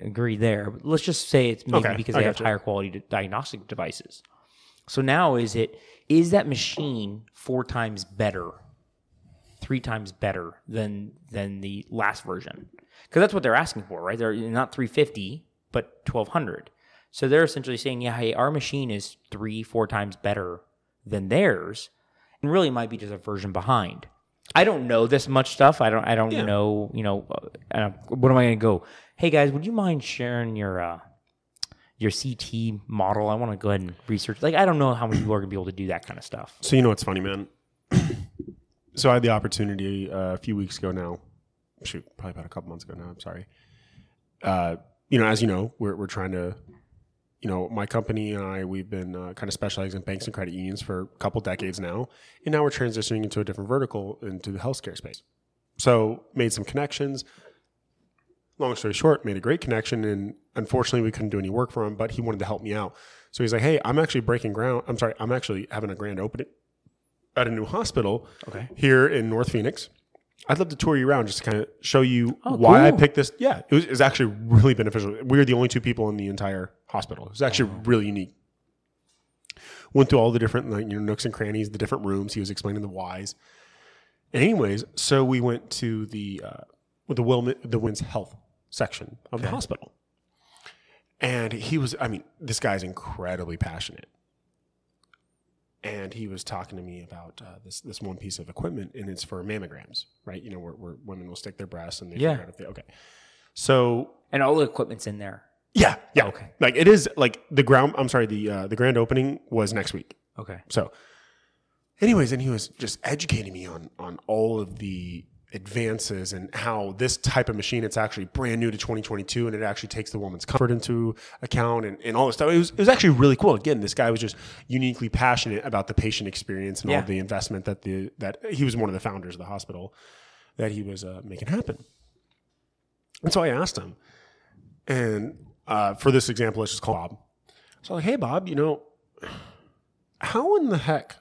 Agree there. But let's just say it's maybe Okay, because they have gotcha. higher quality diagnostic devices. So now is it is that machine four times better, three times better than than the last version? Because that's what they're asking for, right? They're not three fifty, but twelve hundred. So they're essentially saying, yeah, hey, our machine is three, four times better than theirs, and really might be just a version behind. I don't know this much stuff. I don't. I don't know. You know, uh, what am I going to go? Hey guys, would you mind sharing your uh, your CT model? I want to go ahead and research. Like, I don't know how many people are going to be able to do that kind of stuff. So you know what's funny, man? [COUGHS] so I had the opportunity uh, a few weeks ago now. Shoot, probably about a couple months ago now. I'm sorry. Uh, you know, as you know, we're we're trying to, you know, my company and I we've been uh, kind of specializing in banks and credit unions for a couple decades now, and now we're transitioning into a different vertical into the healthcare space. So made some connections. Long story short, made a great connection, and unfortunately, we couldn't do any work for him. But he wanted to help me out, so he's like, "Hey, I'm actually breaking ground. I'm sorry, I'm actually having a grand opening at a new hospital Okay. here in North Phoenix. I'd love to tour you around just to kind of show you why I Oh, picked this. Yeah, it was, it was actually really beneficial. We were the only two people in the entire hospital. It was actually really unique. Went through all the different like, you know, nooks and crannies, the different rooms. He was explaining the whys. Anyways, so we went to the uh, the Will the Women's Health section of the hospital, and he was. I mean, this guy's incredibly passionate and he was talking to me about uh, this this one piece of equipment, and it's for mammograms, right? You know, where, where women will stick their breasts and they Yeah. figure out if they okay. So And all the equipment's in there. yeah, yeah, Okay. Like it is like the ground. I'm sorry, the uh, the grand opening was next week. Okay. So, anyways, and he was just educating me on on all of the advances and how this type of machine it's actually brand new to 2022 and it actually takes the woman's comfort into account and, and all this stuff. It was it was actually really cool. Again, this guy was just uniquely passionate about the patient experience and Yeah. all the investment that the that he was one of the founders of the hospital that he was uh, making happen. And so I asked him, and uh, for this example, let's just call Bob. So like, hey Bob, you know, how in the heck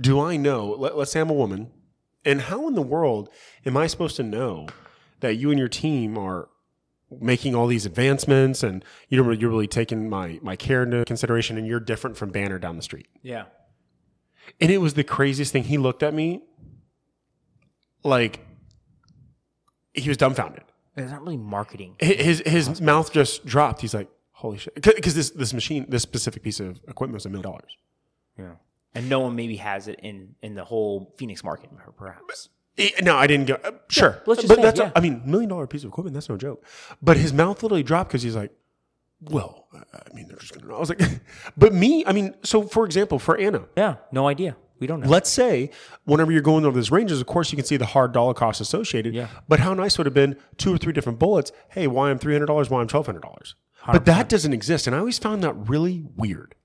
do I know? Let, let's say I'm a woman, and how in the world am I supposed to know that you and your team are making all these advancements and you know you're really taking my my care into consideration and you're different from Banner down the street? Yeah. And it was the craziest thing. He looked at me like he was dumbfounded. It's not really marketing. His his mouth just dropped. He's like, "Holy shit!" Because this this machine, this specific piece of equipment was a million dollars. Yeah. And no one maybe has it in in the whole Phoenix market, perhaps. Eh, No, I didn't go. uh, sure, let's just but say, that's. yeah. I mean, million dollar piece of equipment. That's no joke. But his mouth literally dropped because he's like, "Well, I mean, they're just gonna." know. I was like, [LAUGHS] "But me, I mean, so for example, for Anna, Yeah. No idea. We don't know. let's say whenever you're going over those ranges, of course you can see the hard dollar cost associated. Yeah. But how nice would have been two or three different bullets? Hey, why I'm three hundred dollars? Why I'm twelve hundred dollars? But that doesn't exist, and I always found that really weird.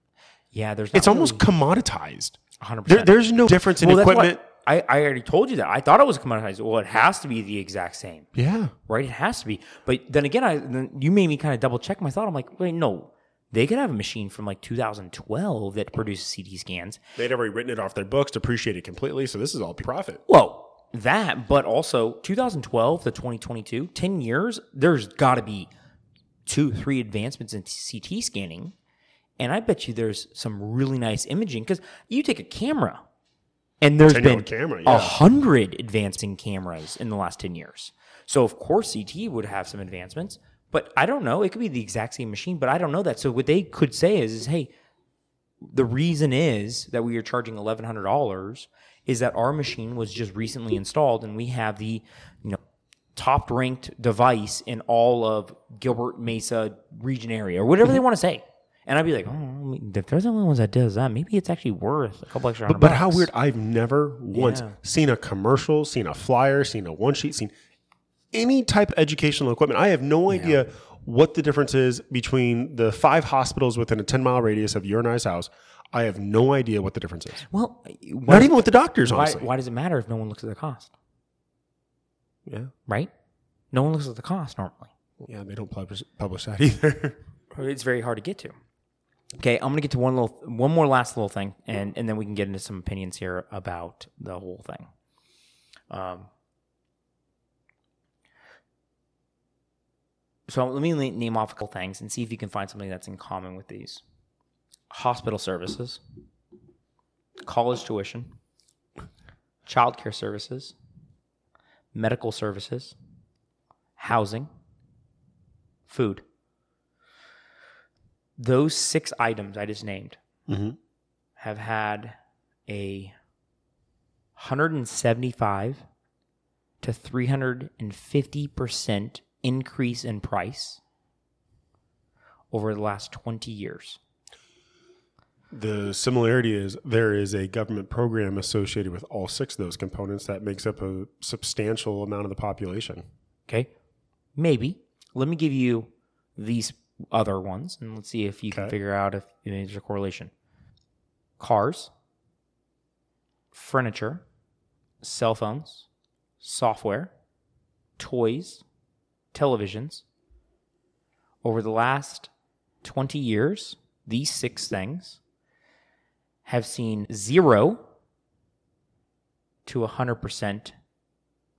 Yeah. There's. It's almost commoditized. 100%. There, there's no difference in well, equipment. I, I already told you that. I thought it was commoditized. Well, it has to be the exact same, Yeah. right? It has to be. But then again, I then you made me kind of double check my thought. I'm like, wait, no. They could have a machine from like 2012 that produces CT scans. They'd already written it off their books, depreciated completely. So this is all profit. Well, that, but also 2012 to 2022, 10 years, there's got to be two, three advancements in CT scanning. And I bet you there's some really nice imaging because you take a camera and there's been camera, a yeah. hundred advancing cameras in the last 10 years. So of course CT would have some advancements, but I don't know. It could be the exact same machine, but I don't know that. So what they could say is, is hey, the reason is that we are charging eleven hundred dollars is that our machine was just recently installed and we have the you know top ranked device in all of Gilbert Mesa region area or whatever they want to say. And I'd be like, oh, if there's only ones that does that, maybe it's actually worth a couple extra hundred But how weird! I've never once Yeah. seen a commercial, seen a flyer, seen a one sheet, seen any type of educational equipment. I have no idea what the difference is between the five hospitals within a ten mile radius of your and I's house. I have no idea what the difference is. Well, Not even with the doctors, why, honestly. why does it matter if no one looks at the cost, Yeah, right? No one looks at the cost normally. yeah, they don't publish, publish that either. [LAUGHS] It's very hard to get to. Okay, I'm gonna get to one little, one more last little thing, and and then we can get into some opinions here about the whole thing. Um, so let me name off a couple things and see if you can find something that's in common with these: hospital services, college tuition, childcare services, medical services, housing, food those six items I just named Mhm. have had a 175 to 350% increase in price over the last 20 years. The similarity is there is a government program associated with all six of those components that makes up a substantial amount of the population. Okay? Maybe. Let me give you these other ones and let's see if you can figure out if there's a correlation. Cars, furniture, cell phones, software, toys, televisions. Over the last 20 years, these six things have seen zero to 100%.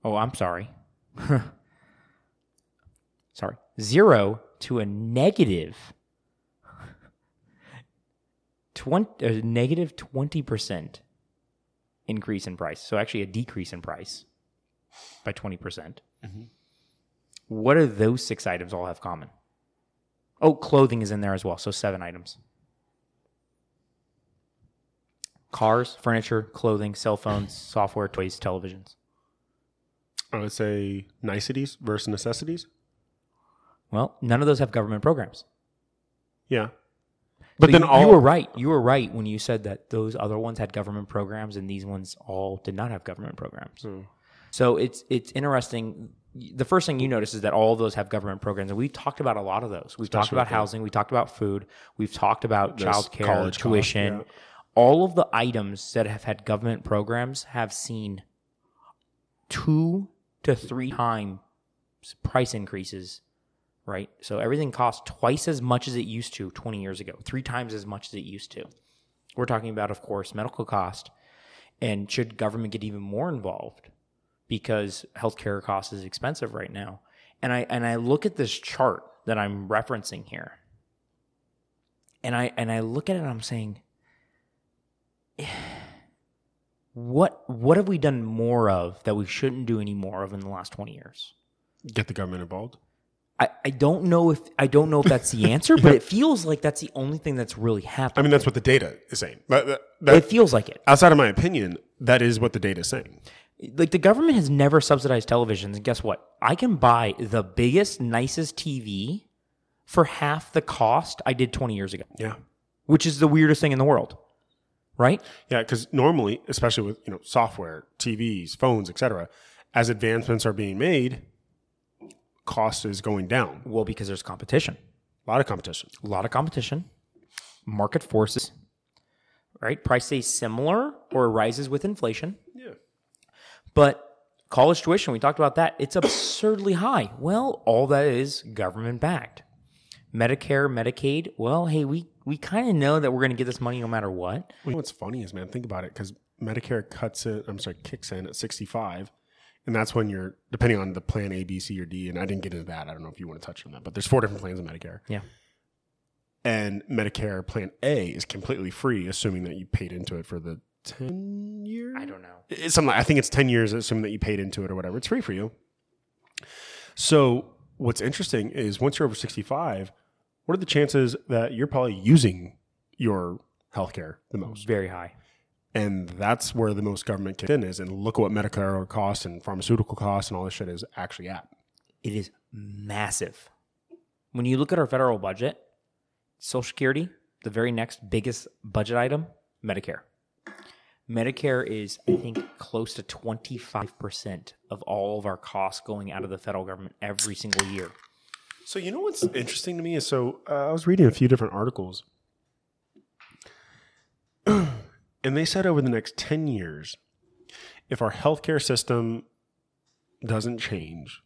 Oh, I'm sorry. [LAUGHS] sorry, zero to a negative [LAUGHS] 20, a negative 20% increase in price. So actually a decrease in price by 20%. percent mm-hmm. What do those six items all have common? Oh, clothing is in there as well. So seven items. Cars, furniture, clothing, cell phones, software, toys, televisions. I would say niceties versus necessities. Well, none of those have government programs. Yeah. But So then you, all you were right. You were right when you said that those other ones had government programs and these ones all did not have government programs. Hmm. So it's it's interesting. The first thing you notice is that all of those have government programs, and we've talked about a lot of those. We've talked about housing, we talked about food, we've talked about childcare, college tuition. yeah. All of the items that have had government programs have seen two to three times price increases right? So everything costs twice as much as it used to 20 years ago, three times as much as it used to. We're talking about, of course, medical cost. And should government get even more involved because healthcare cost is expensive right now? And I and I look at this chart that I'm referencing here. And I and I look at it and I'm saying [SIGHS] what what have we done more of that we shouldn't do any more of in the last 20 years? get the government involved. I, I don't know if I don't know if that's the [LAUGHS] answer, but it feels like that's the only thing that's really happening. I mean, that's what the data is saying. That, uh, that- it feels like it. outside of my opinion, that is what the data is saying. Like the government has never subsidized televisions, and guess what? I can buy the biggest, nicest TV for half the cost I did 20 years ago, Yeah. which is the weirdest thing in the world, right? Yeah, because normally, especially with you know software, TVs, phones, etc., as advancements are being made, cost is going down. Well, because there's competition. A lot of competition. a lot of competition, market forces, right? Price stays similar or rises with inflation. Yeah. But college tuition, we talked about that. It's absurdly high. Well, all that is government backed. Medicare, Medicaid, well, hey, we, we kind of know that we're going to get this money no matter what. Well, you know what's funny is, man, think about it, because Medicare cuts it. I'm sorry, kicks in at 65, and that's when you're depending on the plan A, B, C, or D. And I didn't get into that. I don't know if you want to touch on that, but there's four different plans in Medicare. Yeah. And Medicare Plan A is completely free, assuming that you paid into it for the 10 years. I don't know. it's something like- I think it's 10 years, assuming that you paid into it or whatever. It's free for you. So, what's interesting is once you're over 65, what are the chances that you're probably using your healthcare the most? Very high. And that's where the most government kicks in is, and look at what Medicare costs and pharmaceutical costs and all this shit is actually at. It is massive. When you look at our federal budget, Social Security, the very next biggest budget item, Medicare. Medicare is, I think, close to 25% of all of our costs going out of the federal government every single year. So you know what's interesting to me is so uh, I was reading a few different articles, and they said over the next ten years, if our healthcare system doesn't change,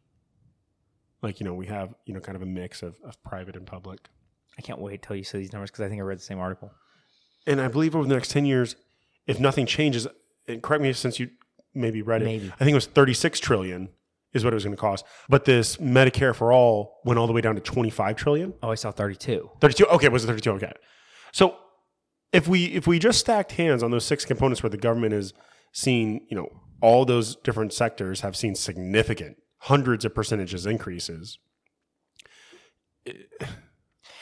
like you know we have you know kind of a mix of, of private and public, I can't wait till you say these numbers because I think I read the same article. and I believe over the next ten years, if nothing changes, and correct me since you maybe read it, Maybe. I think it was thirty six trillion is what it was going to cost, but this Medicare for all went all the way down to twenty five trillion. Oh, I saw 32. 32 okay was it 32 okay so if we if we just stacked hands on those six components where the government is seeing you know all those different sectors have seen significant hundreds of percentages increases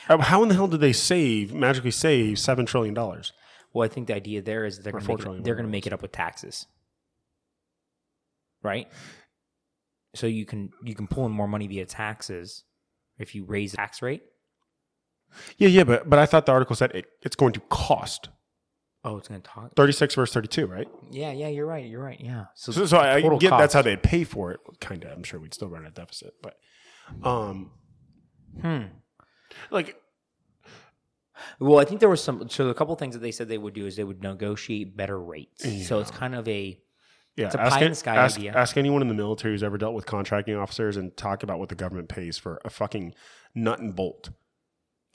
uh, how in the hell did they save magically save seven trillion dollars Well, I think the idea there is they're going to they're going to make it up with taxes, right? So you can you can pull in more money via taxes if you raise the tax rate. Yeah yeah but but i thought the article said it, it's going to cost Oh, it's going to talk. 36 versus 32 right Yeah, yeah, you're right. You're right. Yeah. So, so, so i, get that's how they'd pay for it kind of i'm sure we'd still run a deficit but um Hmm. like Well, I think there was some. So a couple things that they said they would do is they would negotiate better rates. So it's kind of a Yeah, It's a ask, pie in the sky ask, idea. ask anyone in the military who's ever dealt with contracting officers and talk about what the government pays for a fucking nut and bolt.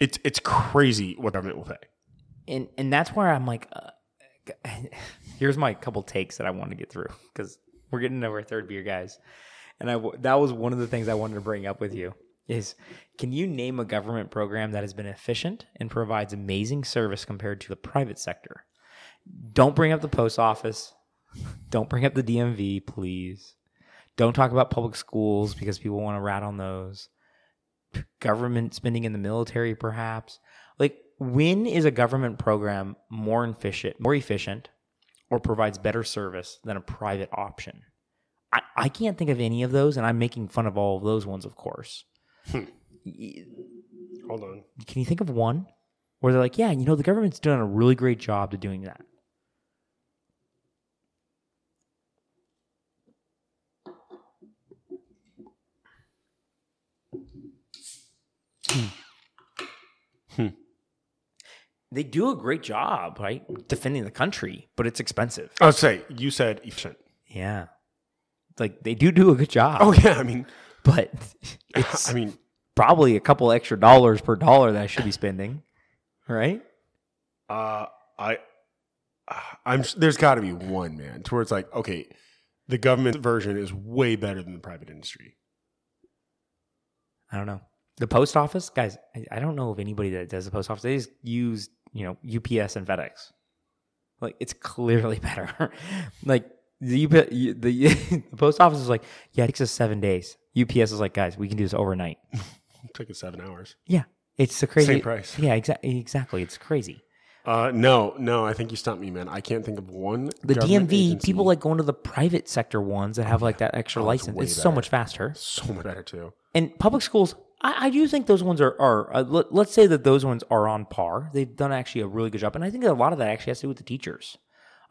It's it's crazy what government will pay. and and that's where I'm like, uh, [LAUGHS] here's my couple takes that I want to get through because we're getting into our third beer, guys. And I that was one of the things I wanted to bring up with you is can you name a government program that has been efficient and provides amazing service compared to the private sector? Don't bring up the post office. Don't bring up the DMV, please. Don't talk about public schools because people want to rat on those. Government spending in the military, perhaps. Like, when is a government program more efficient, more efficient, or provides better service than a private option? I, I can't think of any of those, and I'm making fun of all of those ones, of course. Hmm. Y- Hold on. Can you think of one where they're like, yeah, you know, the government's done a really great job to doing that? They do a great job, right? Defending the country, but it's expensive. I would say you said efficient. Yeah. Like they do do a good job, Oh yeah, I mean, [LAUGHS] but [LAUGHS] it's I mean, probably a couple extra dollars per dollar that I should be spending, right? uh, I, I'm. There's got to be one man towards like okay, the government version is way better than the private industry. I don't know. The post office, guys, I, I don't know of anybody that does the post office. They just use, you know, UPS and FedEx. Like it's clearly [LAUGHS] better. like the, the [LAUGHS] the post office is like, yeah, it takes us seven days. UPS is like, guys, we can do this overnight. It [LAUGHS] took us seven hours. Yeah, it's the crazy Same price. Yeah, exactly. Exactly, it's crazy. Uh, no, no, I think you stumped me, man. I can't think of one. The DMV, agency- people like going to the private sector ones that have like that extra Oh, license. way It's so much faster. so much better too. And public schools, I, I do think those ones are, are uh, let, let's say that those ones are on par. They've done actually a really good job. And I think a lot of that actually has to do with the teachers.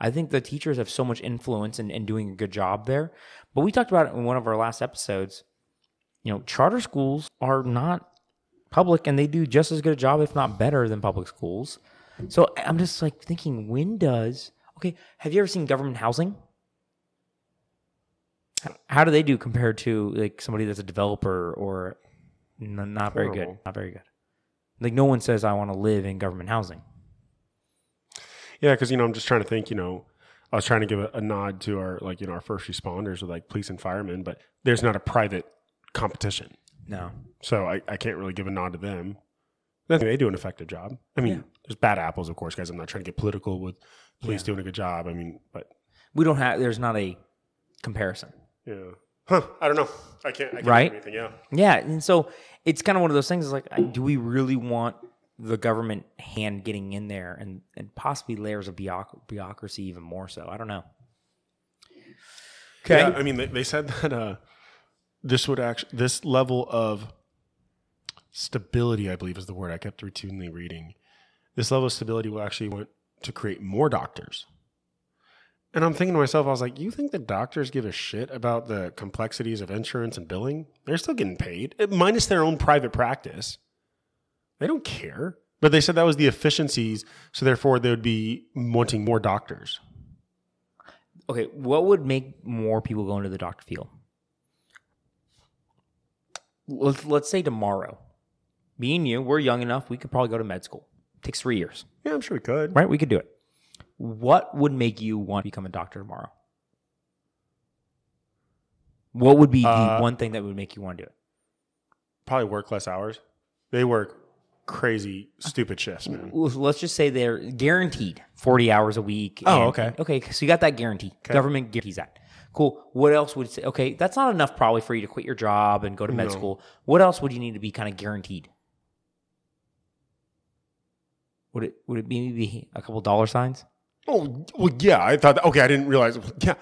I think the teachers have so much influence in, in doing a good job there. But we talked about it in one of our last episodes. You know, charter schools are not public and they do just as good a job, if not better, than public schools. So I'm just like thinking, when does, okay, have you ever seen government housing? How do they do compared to like somebody that's a developer or n- not very good? Not very good. Like no one says I want to live in government housing. Yeah, because you know, I'm just trying to think. You know, I was trying to give a, a nod to our like you know our first responders with like police and firemen, but there's not a private competition, No. so I, I can't really give a nod to them. I think they do an effective job. I mean, there's bad apples, of course, guys. I'm not trying to get political with police doing a good job. I mean, but We don't have there's not a comparison. yeah, huh? I don't know. I can't. I can't Right? Anything, yeah. Yeah, and so it's kind of one of those things. Is like, do we really want the government hand getting in there and, and possibly layers of bureaucracy even more so. I don't know. Okay. Yeah, I mean, they, they said [LAUGHS] that uh, this would actually this level of stability, I believe, is the word I kept routinely reading. This level of stability will actually want to create more doctors. And I'm thinking to myself, I was like, you think the doctors give a shit about the complexities of insurance and billing? They're still getting paid, eh, minus their own private practice. They don't care. But they said that was the efficiencies, so therefore they would be wanting more doctors. Okay, what would make more people go into the doctor field? Let's, let's say tomorrow, me and you, we're young enough, we could probably go to med school. It takes three years, Yeah, I'm sure we could. right? We could do it. What would make you want to become a doctor tomorrow? What would be the Uh, one thing that would make you want to do it? Probably work less hours. They work crazy, stupid shifts, man. Let's just say they're guaranteed 40 hours a week. Oh, and- okay. Okay, so you got that guarantee. Government guarantees that. Cool. What else would say? Okay, that's not enough probably for you to quit your job and go to med No. school. What else would you need to be kind of guaranteed? Would it would it be maybe a couple dollar signs? Oh, well, yeah. I thought. Okay, I didn't realize. Yeah,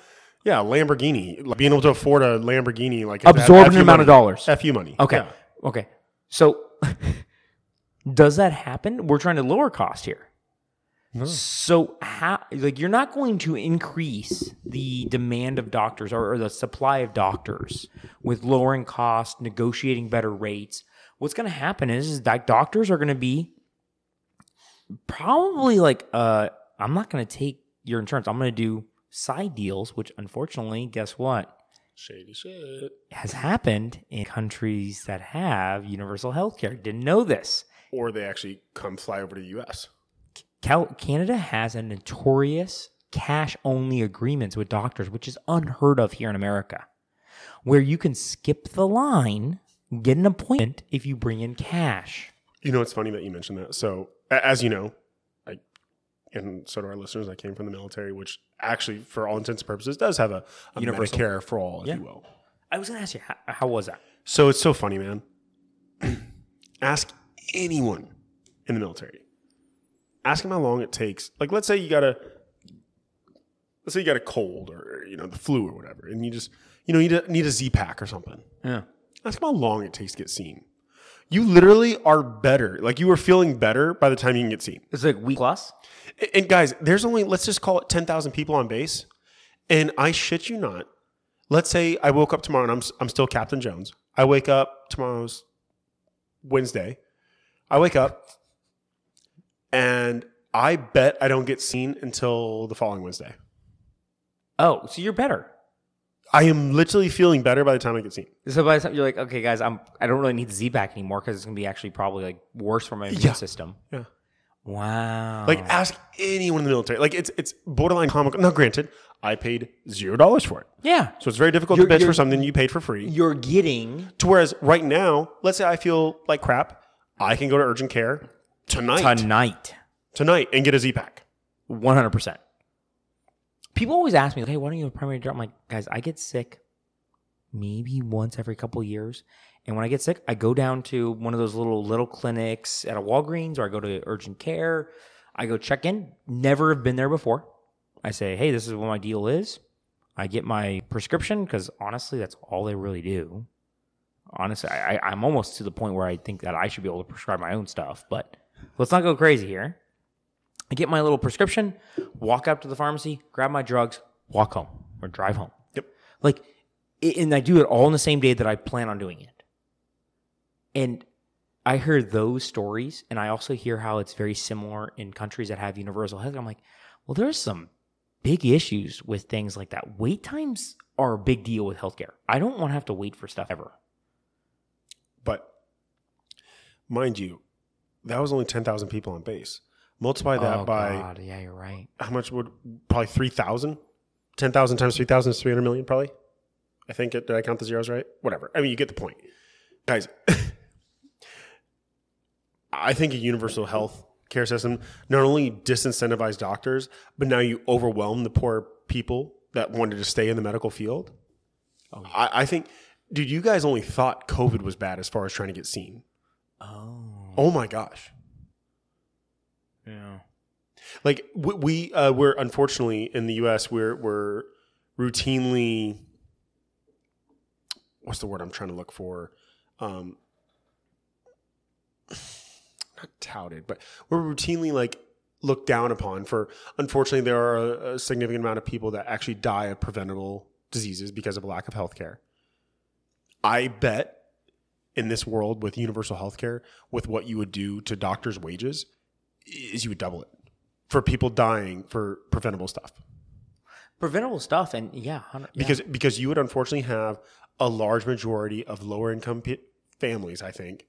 yeah. Lamborghini, like being able to afford a Lamborghini, like Absorbent F- amount of dollars. Fu money. Okay. Yeah. Okay. So [LAUGHS] does that happen? We're trying to lower cost here. So how like you're not going to increase the demand of doctors or, or the supply of doctors with lowering costs, negotiating better rates. What's going to happen is, is that doctors are going to be probably like uh I'm not going to take your insurance. I'm going to do side deals, which unfortunately, guess what? Shady shit. has happened in countries that have universal health care. Didn't know this. Or they actually come fly over to the U.S. Cal- Canada has a notorious cash only agreements with doctors, which is unheard of here in America, where you can skip the line, get an appointment if you bring in cash. You know, it's funny that you mentioned that. So, as you know, and so do our listeners. I came from the military, which actually, for all intents and purposes, does have a, a Universal. Medicare for all, if Yeah. you will. I was going to ask you, how, how was that? So it's so funny, man. [CLEARS THROAT] Ask anyone in the military. Ask them how long it takes. Like, let's say you got a, let's say you got a cold or you know the flu or whatever, and you just you know you need a, need a Z pack or something. Yeah. Ask them how long it takes to get seen. You literally are better. Like you are feeling better by the time you can get seen. It's like week plus. And- And guys, there's only let's just call it ten thousand people on base, and I shit you not. Let's say I woke up tomorrow and I'm I'm still Captain Jones. I wake up tomorrow's Wednesday. I wake up and I bet I don't get seen until the following Wednesday. Oh, so you're better. I am literally feeling better by the time I get seen. So by the time you're like, okay, guys, I'm I don't really need the Z pack anymore because it's gonna be actually probably like worse for my immune Yeah. system. Yeah. Wow. Like ask anyone in the military. Like it's it's borderline comical. Now, granted, I paid zero dollars for it, yeah, so it's very difficult You're- to bitch for something you paid for free. you're getting To whereas right now, let's say I feel like crap, I can go to urgent care tonight, tonight. tonight, and get a Z pack. One hundred percent. People always ask me, like, "Hey, why don't you have a primary care?" I'm like, guys, I get sick maybe once every couple years, and when I get sick, I go down to one of those little little clinics at a Walgreens, or I go to urgent care. I go check in. Never have been there before. I say, "Hey, this is what my deal is." I get my prescription because honestly, that's all they really do. Honestly, I, I'm almost to the point where I think that I should be able to prescribe my own stuff, but let's not go crazy here. I get my little prescription, walk out to the pharmacy, grab my drugs, walk home or drive home. Yep. Like, and I do it all in the same day that I plan on doing it. And I hear those stories, and I also hear how it's very similar in countries that have universal health. I'm like, well, there's some big issues with things like that. Wait times are a big deal with healthcare. I don't want to have to wait for stuff ever. But mind you, that was only ten thousand people on base. Multiply that oh, by God. Yeah, you're right. how much would probably 3,000? 10,000 times 3,000 is 300 million, probably. I think it, did I count the zeros right? Whatever. I mean, you get the point. Guys, [LAUGHS] I think a universal health care system not only disincentivize doctors, but now you overwhelm the poor people that wanted to stay in the medical field. Oh, I, I think, dude, you guys only thought COVID was bad as far as trying to get seen. Oh. Oh my gosh. Yeah. Like we, we uh, we're unfortunately in the U.S. we're we're routinely what's the word I'm trying to look for? Um, not touted, but we're routinely like looked down upon for. Unfortunately, there are a, a significant amount of people that actually die of preventable diseases because of a lack of health care. I bet in this world with universal health care, with what you would do to doctors' wages, is you would double it for people dying for preventable stuff. Preventable stuff, and yeah, yeah. Because because you would unfortunately have a large majority of lower income pe- families, I think,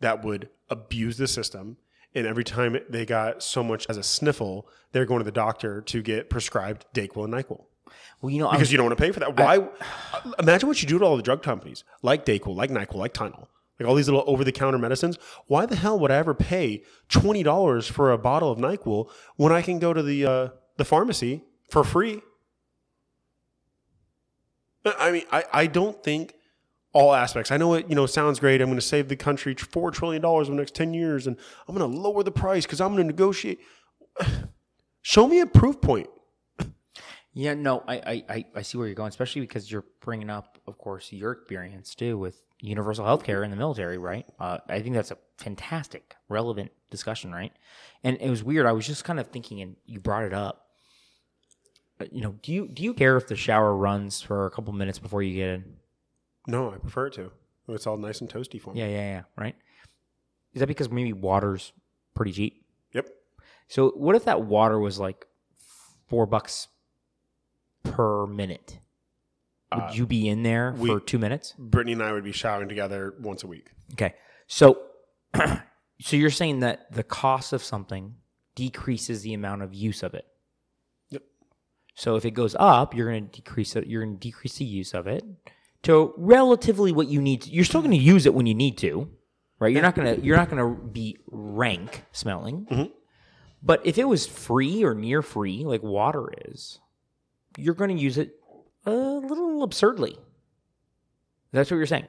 that would abuse the system. And every time they got so much as a sniffle, they're going to the doctor to get prescribed Dayquil and Nyquil well, you know, because I'm, you don't want to pay for that. Why? Uh, imagine what you do to all the drug companies, like Dayquil, like Nyquil, like Tylenol, like all these little over-the-counter medicines. Why the hell would I ever pay twenty dollars for a bottle of Nyquil when I can go to the uh, the pharmacy for free? I mean, I, I don't think all aspects. I know it, you know, sounds great. I'm going to save the country four trillion dollars in the next ten years, and I'm going to lower the price because I'm going to negotiate. [SIGHS] Show me a proof point. Yeah, no, I, I, I see where you're going, especially because you're bringing up, of course, your experience too with universal health care in the military, right? Uh, I think that's a fantastic, relevant discussion, right? And it was weird. I was just kind of thinking, and you brought it up. Uh, You know, do you do you care if the shower runs for a couple minutes before you get in? No, I prefer it to. It's all nice and toasty for me. Yeah, yeah, yeah. Right. Is that because maybe water's pretty cheap? Yep. So what if that water was like four bucks per minute? Would Uh, you be in there we- for two minutes? Brittany and I would be showering together once a week. Okay. So [CLEARS THROAT] so you're saying that the cost of something decreases the amount of use of it. Yep. So if it goes up, you're going to decrease it. You're going to decrease the use of it to relatively what you need. To, you're still going to use it when you need to, right? You're not going to. You're not going to be rank smelling. Mhm. But if it was free or near free, like water is, you're going to use it a little absurdly. That's what you're saying.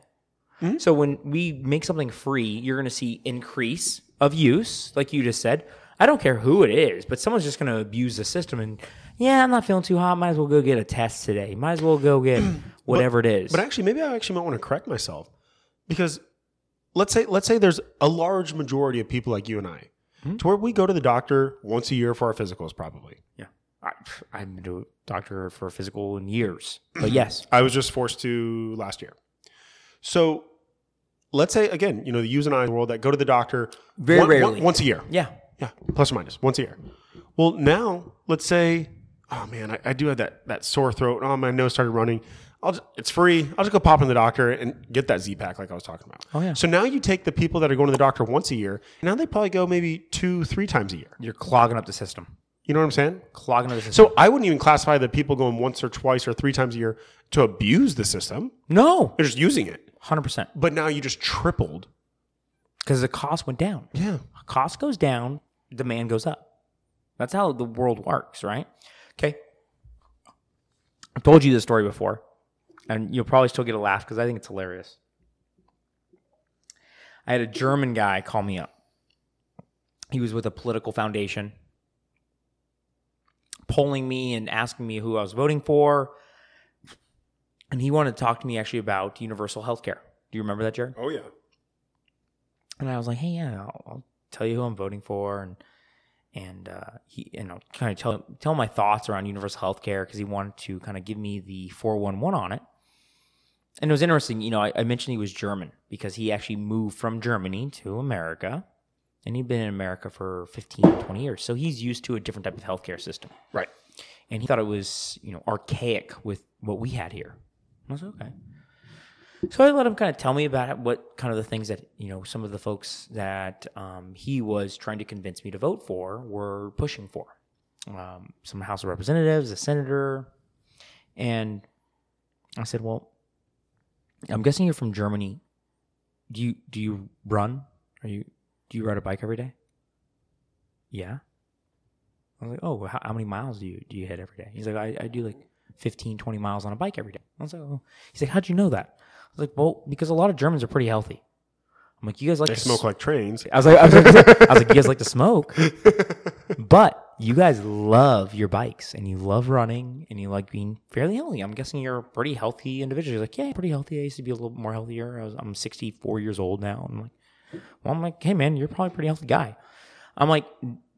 Mhm. So when we make something free, you're going to see increase of use, like you just said. I don't care who it is, but someone's just going to abuse the system and yeah, I'm not feeling too hot. Might as well go get a test today. Might as well go get whatever it is. But actually, maybe I actually might want to correct myself because let's say let's say there's a large majority of people like you and I, to where we go to the doctor once a year for our physicals, probably. yeah, I, I've been to a doctor for a physical in years, but yes, [CLEARS THROAT] I was just forced to last year. So let's say again, you know, the yous and I world that go to the doctor Very one- one- rarely. once a year. yeah, Yeah, plus or minus once a year. Well, now let's say, oh man, I, I do have that that sore throat. Oh, my nose started running. I'll just, it's free. I'll just go pop in the doctor and get that Z pack like I was talking about. Oh, yeah. So now you take the people that are going to the doctor once a year. Now they probably go maybe two, three times a year. you're clogging up the system. You know what I'm saying? Clogging the system. So I wouldn't even classify the people going once or twice or three times a year to abuse the system. no, They're just using it. hundred percent, But now you just tripled. because the cost went down. Yeah. cost goes down, demand goes up. That's how the world works, right? Okay. I've told you this story before, and you'll probably still get a laugh because I think it's hilarious. I had a German guy call me up. He was with a political foundation, polling me and asking me who I was voting for. And he wanted to talk to me actually about universal health care. Do you remember that, Jared? Oh yeah. And I was like, hey, yeah, I'll, I'll tell you who I'm voting for, and and uh, he, you know, kind of tell tell my thoughts around universal health care because he wanted to kind of give me the 411 on it. And it was interesting, you know, I, I mentioned he was German because he actually moved from Germany to America, and he'd been in America for 15, 20 years, so he's used to a different type of healthcare system, Right. and he thought it was, you know, archaic with what we had here. I was like, okay. So I let him kind of tell me about what kind of the things that you know some of the folks that um, he was trying to convince me to vote for were pushing for. Um, some House of Representatives, a senator, and I said, "Well, I'm guessing you're from Germany. Do you do you run? Are you do you ride a bike every day? Yeah. I was like, oh, how, how many miles do you do you hit every day? He's like, I, I do like 15, 20 miles on a bike every day. I was like, oh. He's like, how'd you know that? I was like, well, because a lot of Germans are pretty healthy. I'm like, you guys like They to smoke like trains. I was like, I was like, [LAUGHS] I was like, you guys like to smoke, but you guys love your bikes and you love running and you like being fairly healthy. I'm guessing you're a pretty healthy individual. You're like, yeah, pretty healthy. I used to be a little more healthier. I was, I'm 64 years old now. I'm like, well, I'm like, hey man, you're probably a pretty healthy guy. I'm like,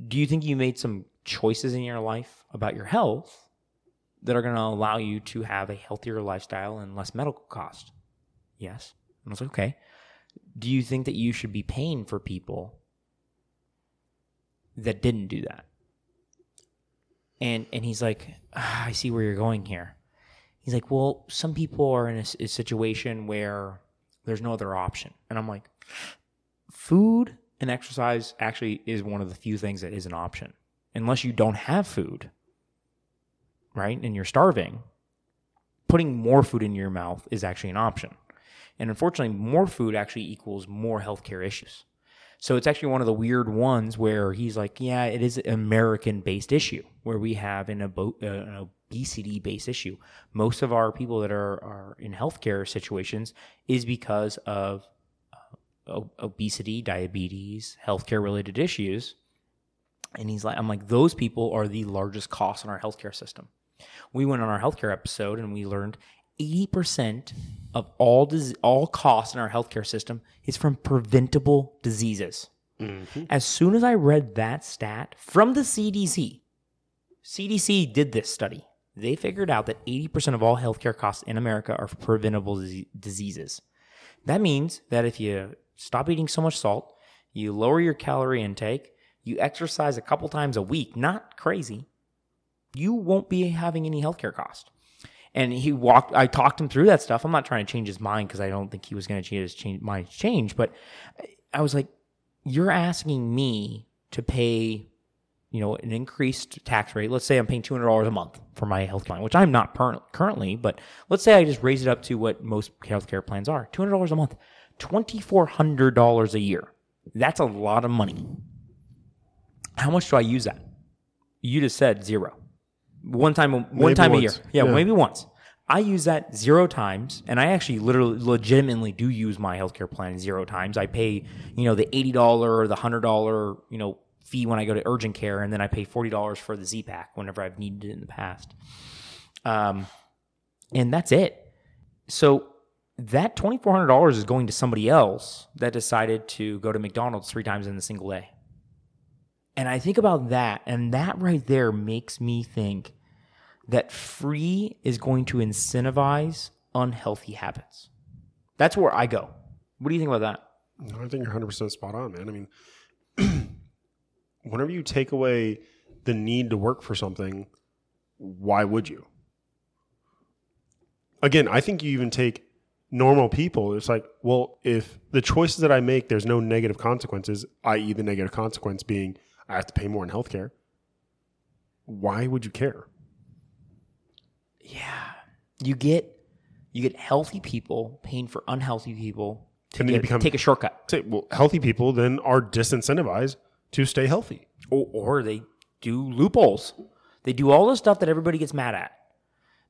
do you think you made some choices in your life about your health that are going to allow you to have a healthier lifestyle and less medical cost? Yes. And I was like, okay do you think that you should be paying for people that didn't do that? And and he's like, ah, I see where you're going here. He's like, well, some people are in a, a situation where there's no other option, and I'm like, food and exercise actually is one of the few things that is an option, unless you don't have food, right, and you're starving. Putting more food in your mouth is actually an option. And unfortunately, more food actually equals more healthcare issues. So it's actually one of the weird ones where he's like, yeah, it is an American based issue where we have an, uh, an obesity based issue. Most of our people that are, are in healthcare situations is because of obesity, diabetes, healthcare related issues. And he's like, I'm like, those people are the largest cost in our healthcare system. We went on our healthcare episode and we learned 80% of all dis- all costs in our healthcare system is from preventable diseases. Mm-hmm. As soon as I read that stat from the CDC, CDC did this study. They figured out that 80% of all healthcare costs in America are preventable dis- diseases. That means that if you stop eating so much salt, you lower your calorie intake, you exercise a couple times a week, not crazy, you won't be having any healthcare cost. And he walked. I talked him through that stuff. I'm not trying to change his mind because I don't think he was going to change his change, mind change. But I was like, "You're asking me to pay, you know, an increased tax rate. Let's say I'm paying two hundred dollars a month for my health plan, which I'm not per- currently. But let's say I just raise it up to what most healthcare plans are: two hundred dollars a month, twenty four hundred dollars a year. That's a lot of money. How much do I use that? You just said zero one time one Maybe time once. a year. Yeah, Yeah. maybe once. I use that zero times, and I actually literally legitimately do use my healthcare plan zero times. I pay, you know, the eighty dollar or the hundred dollar, you know, fee when I go to urgent care, and then I pay forty dollars for the Z pack whenever I've needed it in the past. Um, and that's it. So that twenty four hundred dollars is going to somebody else that decided to go to McDonald's three times in a single day. And I think about that, and that right there makes me think that free is going to incentivize unhealthy habits. That's where I go. What do you think about that? I think you're 100% spot on, man. I mean, [CLEARS THROAT] whenever you take away the need to work for something, why would you? Again, I think you even take normal people. It's like, well, if the choices that I make, there's no negative consequences, i.e., the negative consequence being I have to pay more in healthcare, why would you care? Yeah. You get you get healthy people paying for unhealthy people to And then you get- become- take a shortcut. Say, well, healthy people then are disincentivized to stay healthy. Or, or they do loopholes. They do all the stuff that everybody gets mad at.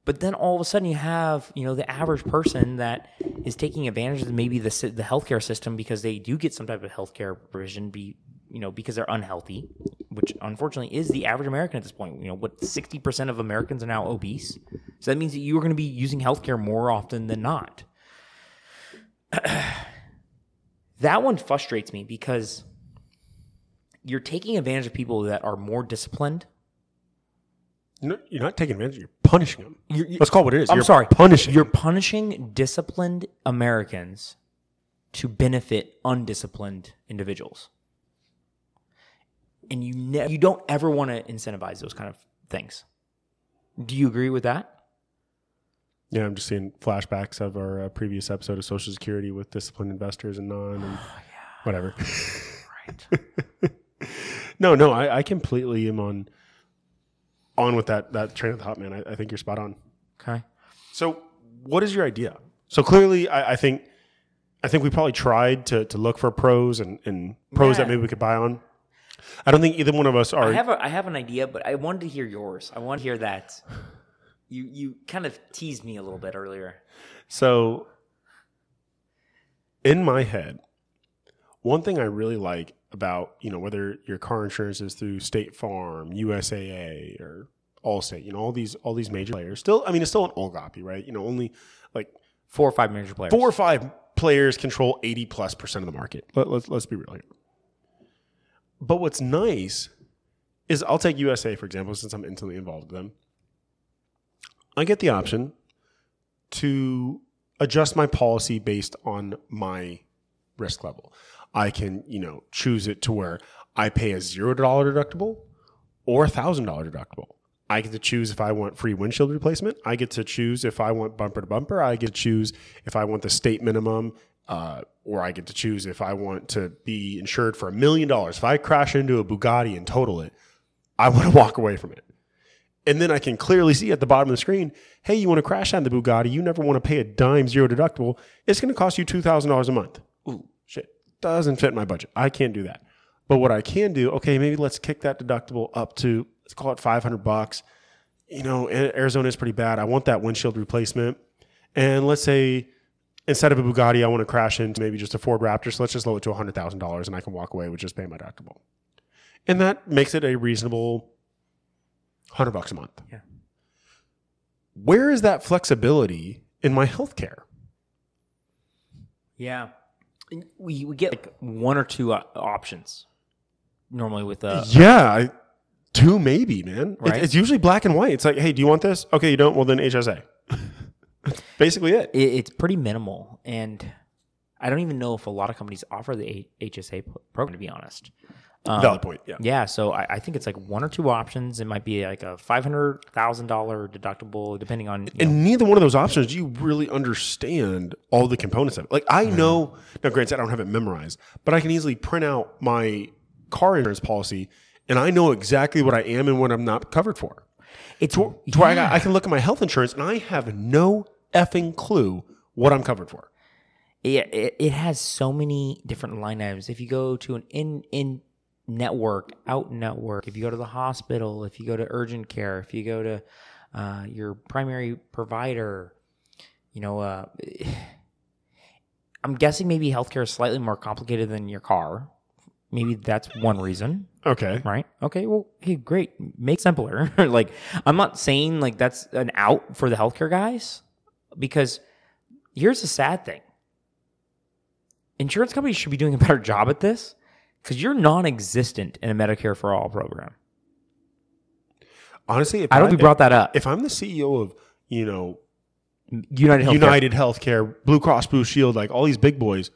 But then all of a sudden you have, you know, the average person that is taking advantage of maybe the the healthcare system because they do get some type of healthcare provision be, you know, because they're unhealthy, which unfortunately is the average American at this point. You know, what 60% of Americans are now obese. So that means that you are going to be using healthcare more often than not. [CLEARS THROAT] that one frustrates me because you're taking advantage of people that are more disciplined. No, you're not taking advantage. You're punishing them. You're- you- Let's call it what it is. I'm you're sorry. punishing. You're punishing disciplined Americans to benefit undisciplined individuals. And you ne- you don't ever want to incentivize those kind of things. Do you agree with that? Yeah, I'm just seeing flashbacks of our uh, previous episode of Social Security with disciplined investors and non, and [SIGHS] whatever. [LAUGHS] Right. [LAUGHS] no, no, I, I completely am on on with that that train of thought, man. I, I think you're spot on. Okay. So, what is your idea? So clearly, I, I think I think we probably tried to to look for pros and, and pros Yeah. that maybe we could buy on. I don't think either one of us are. I have a I have an idea, but I wanted to hear yours. I want to hear that. You you kind of teased me a little bit earlier. So, in my head, one thing I really like about, you know, whether your car insurance is through State Farm, USAA, or Allstate, you know, all these all these major players. Still, I mean, it's still an oligopoly, right? You know, only like Four or five major players. four or five players control 80 plus percent of the market. Let, let's, let's be real here. But what's nice is I'll take USAA, for example, since I'm intimately involved with them. I get the option to adjust my policy based on my risk level. I can, you know, choose it to where I pay a $0 deductible or a $1,000 deductible. I get to choose if I want free windshield replacement. I get to choose if I want bumper to bumper. I get to choose if I want the state minimum, uh, or I get to choose if I want to be insured for a million dollars. If I crash into a Bugatti and total it, I want to walk away from it. And then I can clearly see at the bottom of the screen, hey, you want to crash on the Bugatti? You never want to pay a dime zero deductible. It's going to cost you two thousand dollars a month. Ooh, doesn't fit my budget. I can't do that. But what I can do, okay, maybe let's kick that deductible up to let's call it five hundred bucks. You know, Arizona is pretty bad. I want that windshield replacement, and let's say instead of a Bugatti, I want to crash into maybe just a Ford Raptor. So let's just lower it to hundred thousand dollars, and I can walk away with just paying my deductible, and that makes it a reasonable hundred bucks a month. Yeah. Where is that flexibility in my healthcare? Yeah. We, we get like one or two uh, options normally with uh, Yeah, I, two maybe, man. It- it's usually black and white. It's like, hey, do you want this? Okay, you don't. Well, then HSA. [LAUGHS] Basically it. it, it's pretty minimal and I don't even know if a lot of companies offer the HSA program to be honest. Um, Valid point. Yeah. Yeah, so I, I think it's like one or two options. It might be like a five hundred thousand dollar deductible, depending on. you know- And neither one of those options do you really understand all the components of it. Like I know now, granted, I don't have it memorized, but I can easily print out my car insurance policy, and I know exactly what I am and what I'm not covered for. it's To where I, I can look at my health insurance, and I have no effing clue what I'm covered for. it, it, it has so many different line items. If you go to an in in network, out network, if you go to the hospital, if you go to urgent care, if you go to uh, your primary provider, you know, uh, [SIGHS] I'm guessing maybe healthcare is slightly more complicated than your car. Maybe that's one reason, Okay. right? Okay, well, hey, great, make simpler. [LAUGHS] like, I'm not saying like that's an out for the healthcare guys, because here's the sad thing insurance companies should be doing a better job at this because you're non-existent in a Medicare for all program. Honestly, if I don't think we brought that up. if I'm the CEO of you know United Healthcare. United Healthcare, Blue Cross Blue Shield, like all these big boys.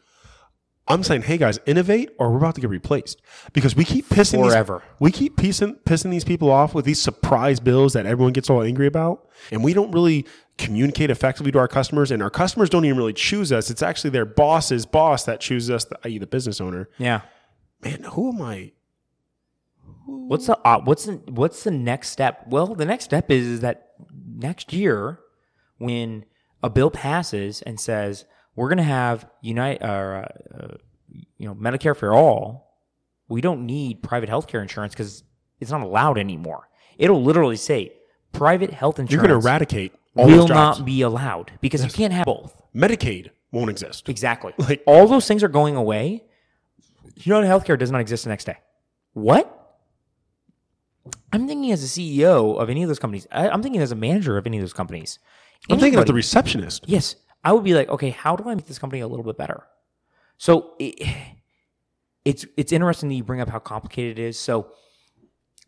I'm saying, hey guys, innovate, or we're about to get replaced because we keep pissing Forever. These, we keep pissing, pissing these people off with these surprise bills that everyone gets all angry about, and we don't really communicate effectively to our customers, and our customers don't even really choose us. It's actually their boss's boss that chooses us, i.e., the business owner. Yeah. Man, who am I? What's the uh, what's the what's the next step? Well, the next step is, is that next year, when a bill passes and says we're going to have Unite uh, uh, you know Medicare for all, we don't need private healthcare insurance because it's not allowed anymore. It'll literally say private health insurance. You're going to eradicate all will not be allowed because you can't have both. Medicaid won't exist. Exactly. Like- all those things are going away. United Healthcare does not exist the next day. What? I'm thinking as a CEO of any of those companies. I, I'm thinking as a manager of any of those companies. I'm thinking of the receptionist. Yes, I would be like, okay, how do I make this company a little bit better? So it, it's it's interesting that you bring up how complicated it is. So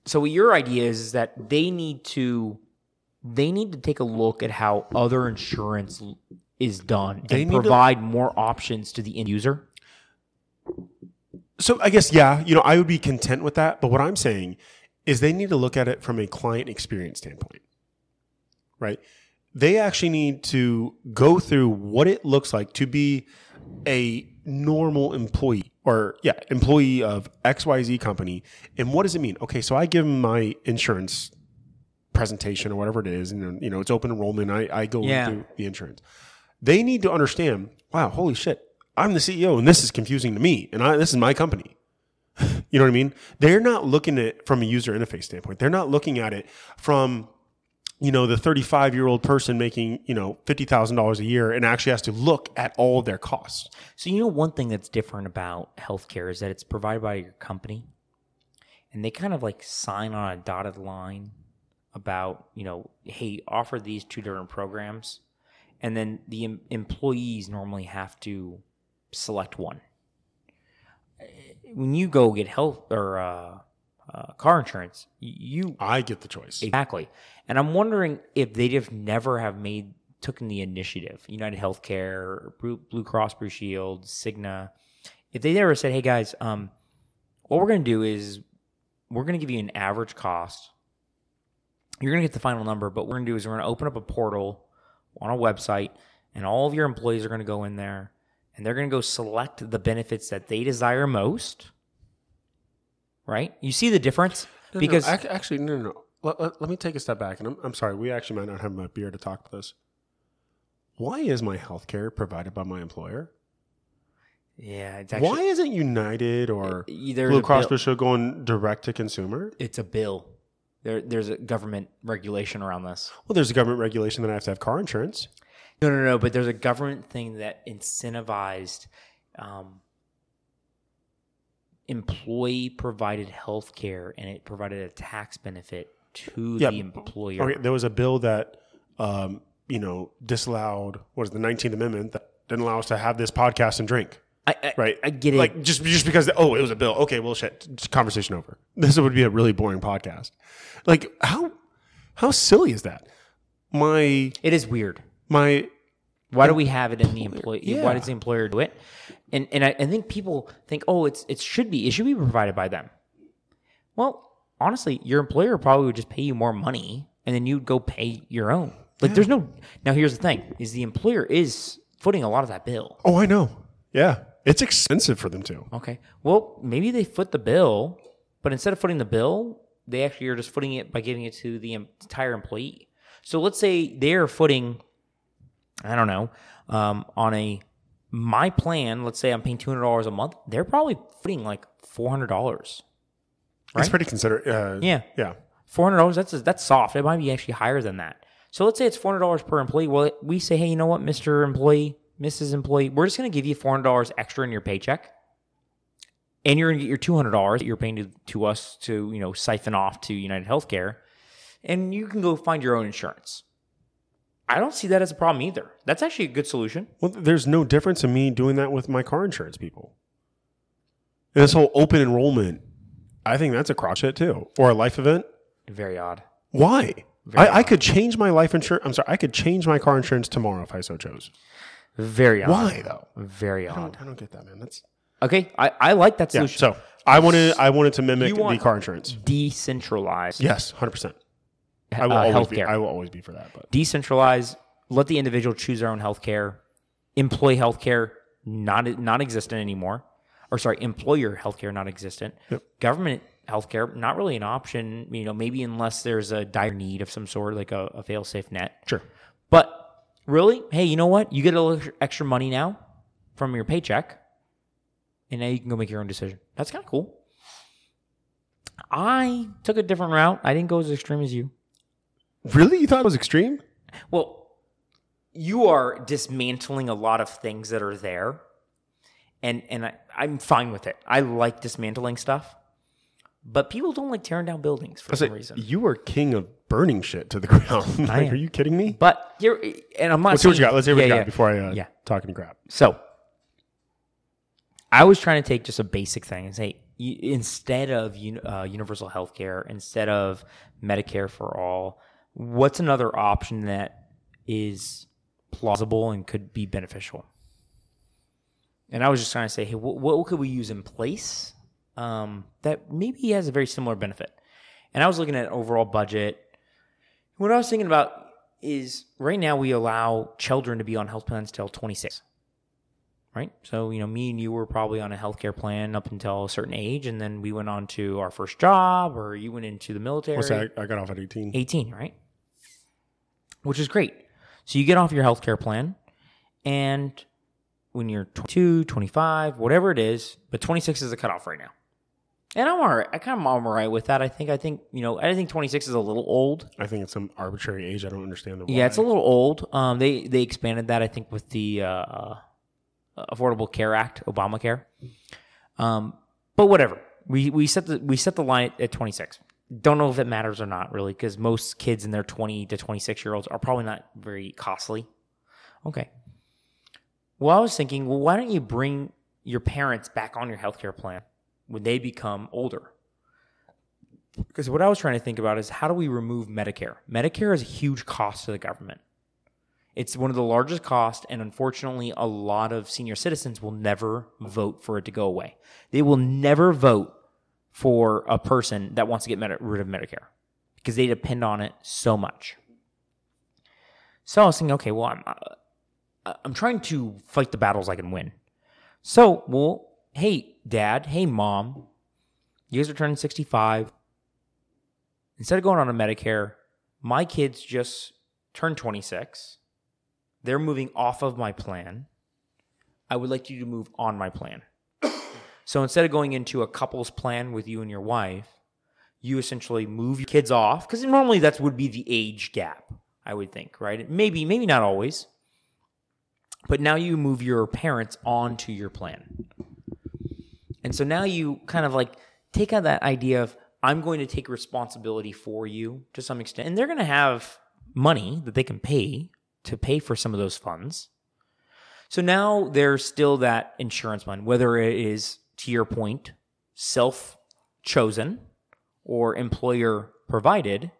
so what your idea is, is that they need to they need to take a look at how other insurance is done They and need to- provide more options to the end user. So I guess yeah, you know, I would be content with that. But what I'm saying is they need to look at it from a client experience standpoint, right? They actually need to go through what it looks like to be a normal employee or yeah, employee of XYZ company. And what does it mean? Okay, so I give them my insurance presentation or whatever it is, and you know, it's open enrollment. I, I go Yeah. through the insurance. They need to understand, wow, holy shit, I'm the CEO and this is confusing to me, and I, this is my company. [LAUGHS] You know what I mean? They're not looking at it from a user interface standpoint. They're not looking at it from you know, the 35 year old person making, you know, $50,000 a year and actually has to look at all their costs. So you know one thing that's different about healthcare is that it's provided by your company, and they kind of like sign on a dotted line about you know, hey, offer these two different programs, and then the em- employees normally have to select one. When you go get health or uh, uh, car insurance, you I get the choice. Exactly. And I'm wondering if they just never have made taken the initiative. United Healthcare, Blue, Cross Blue Shield, Cigna, if they never said, "Hey guys, um, what we're going to do is we're going to give you an average cost. You're going to get the final number, but what we're going to do is we're going to open up a portal on a website, and all of your employees are going to go in there, and they're going to go select the benefits that they desire most." Right? You see the difference? No, no, because ac- actually, no, no, no. Let, let, let me take a step back. And I'm, I'm sorry, we actually might not have my beer to talk about this. Why is my health care provided by my employer? yeah, it's actually Why isn't United or eh, there's Blue a Cross Blue Shield going direct to consumer? It's a bill. There, there's a government regulation around this. Well, there's a government regulation that I have to have car insurance. No, no, no. But there's a government thing that incentivized um, employee provided health care and it provided a tax benefit to Yeah, the employer. Okay, there was a bill that, um, you know, disallowed what is the Nineteenth Amendment that didn't allow us to have this podcast and drink. I, I, Right. I get it. Like just just because oh it was a bill. Okay, well shit. Conversation over. [LAUGHS] This would be a really boring podcast. Like how how silly is that? My it is weird. My Why do we have it in the employee? Yeah. Why does the employer do it? And and I, I think people think, oh, it's it should be it should be provided by them. Well, honestly, your employer probably would just pay you more money, and then you'd go pay your own. Like, there's no. Now, here's the thing: is the employer is footing a lot of that bill. oh I know. Yeah. It's expensive for them too. Okay. Well, maybe they foot the bill, but instead of footing the bill, they actually are just footing it by giving it to the entire employee. So let's say they're footing, I don't know, um, on a my plan. Let's say I'm paying two hundred dollars a month. They're probably footing like four hundred dollars. It's Right? pretty considerate. Uh, Yeah, Yeah. four hundred dollars. That's that's soft. It might be actually higher than that. So let's say it's four hundred dollars per employee. Well, we say, hey, you know what, Mister Employee, Mrs. Employee, we're just going to give you four hundred dollars extra in your paycheck, and you're going to get your two hundred dollars that you're paying to, to us to you know siphon off to United Healthcare, and you can go find your own insurance. I don't see that as a problem either. That's actually a good solution. Well, there's no difference in me doing that with my car insurance people. And this whole open enrollment, I think that's a crotch hit too. Or a life event. Very odd. Why? Very I, I could change my life insurance. I'm sorry, I could change my car insurance tomorrow if I so chose. Very odd. Why though? Very I odd. I don't get that, man. That's Okay, I, I like that solution. yeah. So I wanted I wanted to mimic the car insurance. Decentralized Yes, hundred percent. I will uh, always be. I will always be for that. But decentralize, let the individual choose their own healthcare. Employee healthcare not non existent anymore, or sorry, employer healthcare non existent. Yep. Government healthcare not really an option. You know, maybe unless there's a dire need of some sort, like a, a fail safe net. sure. But really, hey, you know what? You get a little extra money now from your paycheck, and now you can go make your own decision. That's kind of cool. I took a different route. I didn't go as extreme as you. Really, you thought it was extreme? Well, you are dismantling a lot of things that are there, and and I, I'm fine with it. I like dismantling stuff, but people don't like tearing down buildings for I some reason. you are king of burning shit to the [LAUGHS] ground. like, are you kidding me? But here, and I'm not. Let's see what you got. Let's see what Yeah, you got yeah. before I uh, Yeah. talk any crap. So, I was trying to take just a basic thing and say instead of uh, universal health care, instead of Medicare for all, what's another option that is plausible and could be beneficial? And I was just trying to say, hey, what, what could we use in place um, that maybe has a very similar benefit? And I was looking at overall budget. What I was thinking about is right now we allow children to be on health plans till 26 right? So, you know, me and you were probably on a healthcare plan up until a certain age, and then we went on to our first job, or you went into the military. What's that? I got off at 18. 18, right? Which is great. So you get off your healthcare plan, and when you're 22, 25, whatever it is, but 26 is the cutoff right now. And I'm all right. I kind of am all right with that. I think. I think you know. I think 26 is a little old. I think it's some arbitrary age. I don't understand the why. Yeah, it's a little old. Um, they they expanded that I think with the uh, uh, Affordable Care Act, Obamacare. Um, but whatever. We we set the we set the line at 26. Don't know if it matters or not really, because most kids in their 20 to 26 year olds are probably not very costly. Okay. Well, I was thinking, well, why don't you bring your parents back on your healthcare plan when they become older? Because what I was trying to think about is how do we remove Medicare? Medicare is a huge cost to the government. It's one of the largest costs, and unfortunately, a lot of senior citizens will never vote for it to go away. They will never vote for a person that wants to get med- rid of Medicare because they depend on it so much. So I was thinking, okay, well, I'm uh, I'm trying to fight the battles I can win. So, well, hey, dad, hey, mom, you guys are turning 65. Instead of going on a Medicare, my kids just turned 26. They're moving off of my plan. I would like you to move on my plan. So instead of going into a couple's plan with you and your wife, you essentially move your kids off because normally that would be the age gap, I would think, right? Maybe, maybe not always. But now you move your parents onto your plan. And so now you kind of like take out that idea of I'm going to take responsibility for you to some extent. And they're going to have money that they can pay to pay for some of those funds. So now there's still that insurance fund, whether it is, to your point, self chosen or employer provided.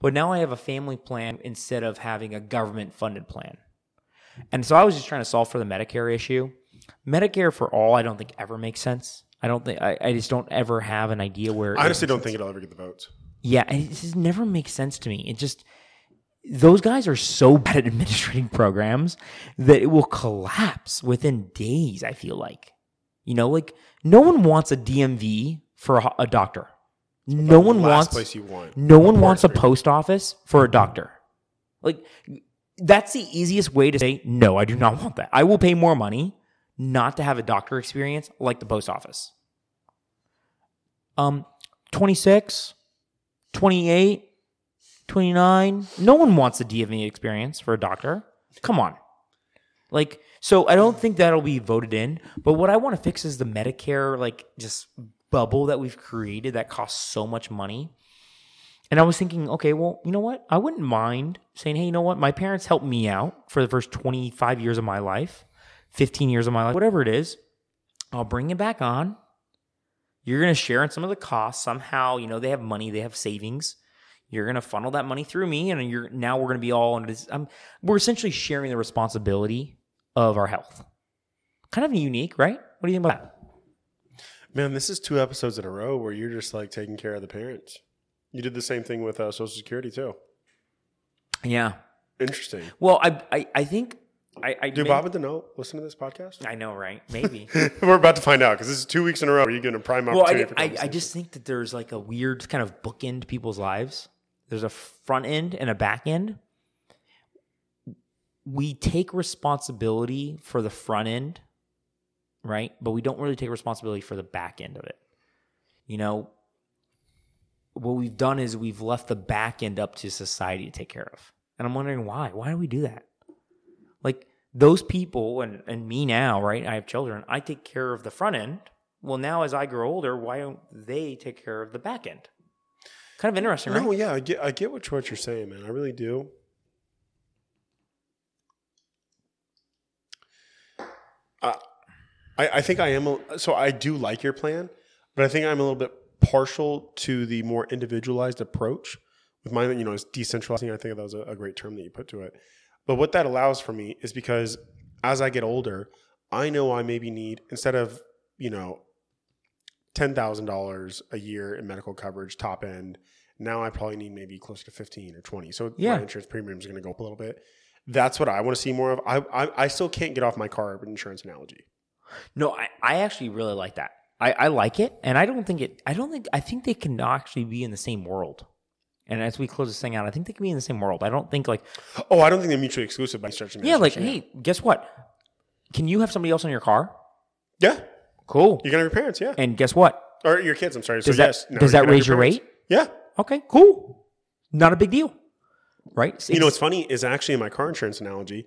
But now I have a family plan instead of having a government funded plan. And so I was just trying to solve for the Medicare issue. Medicare for all, I don't think ever makes sense. I don't think I, I just don't ever have an idea where. I honestly don't think it'll ever get the votes. Yeah, it just never makes sense to me. It just those guys are so [LAUGHS] bad at administrating programs that it will collapse within days. I feel like, you know, like no one wants a DMV for a, a doctor. No one wants. place you want. No one wants a post office for a doctor. Like that's the easiest way to say no. I do not want that. I will pay more money not to have a doctor experience like the post office. Um, 26, 28, 29. No one wants a DMV experience for a doctor. Come on. Like, so I don't think that'll be voted in. But what I want to fix is the Medicare, like, just bubble that we've created that costs so much money. And I was thinking, okay, well, you know what? I wouldn't mind saying, hey, you know what? My parents helped me out for the first 25 years of my life, 15 years of my life, whatever it is. I'll bring it back on. You're going to share in some of the costs. Somehow, you know, they have money, they have savings. You're going to funnel that money through me, and you're now we're going to be all under this. Um, we're essentially sharing the responsibility of our health. Kind of unique, right? What do you think about that? Man, this is two episodes in a row where you're just like taking care of the parents. You did the same thing with uh, Social Security too. Yeah. Interesting. Well, I I, I think I, I Do may- Bob and Deneau listen to this podcast? I know, right? Maybe. [LAUGHS] We're about to find out because this is two weeks in a row. Are you going to prime well, opportunity I, for I, I just think that there's like a weird kind of bookend to people's lives. There's a front end and a back end. We take responsibility for the front end, right? But we don't really take responsibility for the back end of it. You know, what we've done is we've left the back end up to society to take care of. And I'm wondering why. Why do we do that? Like those people and, and me now, right? I have children. I take care of the front end. Well, now as I grow older, why don't they take care of the back end? Kind of interesting, right? No, yeah, I get, I get what, what you're saying, man. I really do. I, I think I am. A, so I do like your plan, but I think I'm a little bit partial to the more individualized approach with mine. You know, is decentralizing. I think that was a, a great term that you put to it. But what that allows for me is because as I get older, I know I maybe need instead of you know ten thousand dollars a year in medical coverage, top end. Now I probably need maybe closer to fifteen or twenty. So Yeah. my insurance premium is going to go up a little bit. That's what I want to see more of. I, I I still can't get off my car insurance analogy. No, I, I actually really like that. I, I like it, and I don't think it. I don't think. I think they can actually be in the same world. And as we close this thing out, I think they can be in the same world. I don't think like Oh, I don't think they're mutually exclusive by stretching. yeah, like hey, guess what? Can you have somebody else in your car? yeah, Cool. you can have your parents. Yeah, And guess what? or your kids. I'm sorry. Does so that yes, now does that raise your parents. rate? Yeah. Okay, cool. Not a big deal, right? You know what's funny is actually in my car insurance analogy,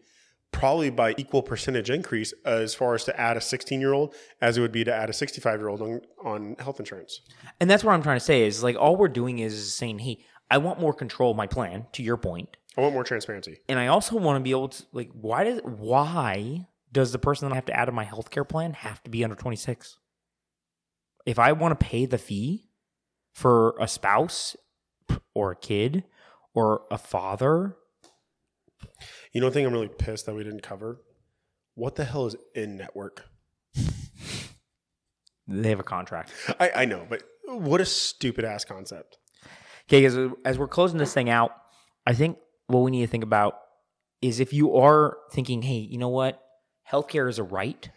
probably by equal percentage increase as far as to add a 16 year old as it would be to add a 65 year old on, on health insurance. and that's what I'm trying to say is like all we're doing is saying, hey, I want more control of my plan. To your point, I want more transparency. and I also want to be able to like why does why does the person that I have to add to my healthcare plan have to be under 26? If I want to pay the fee for a spouse or a kid or a father, You know, one thing I'm really pissed that we didn't cover. What the hell is in network? they have a contract. I, I know, but what a stupid ass concept. Okay, as, as we're closing this thing out, I think what we need to think about is if you are thinking, hey, you know what? Healthcare is a right.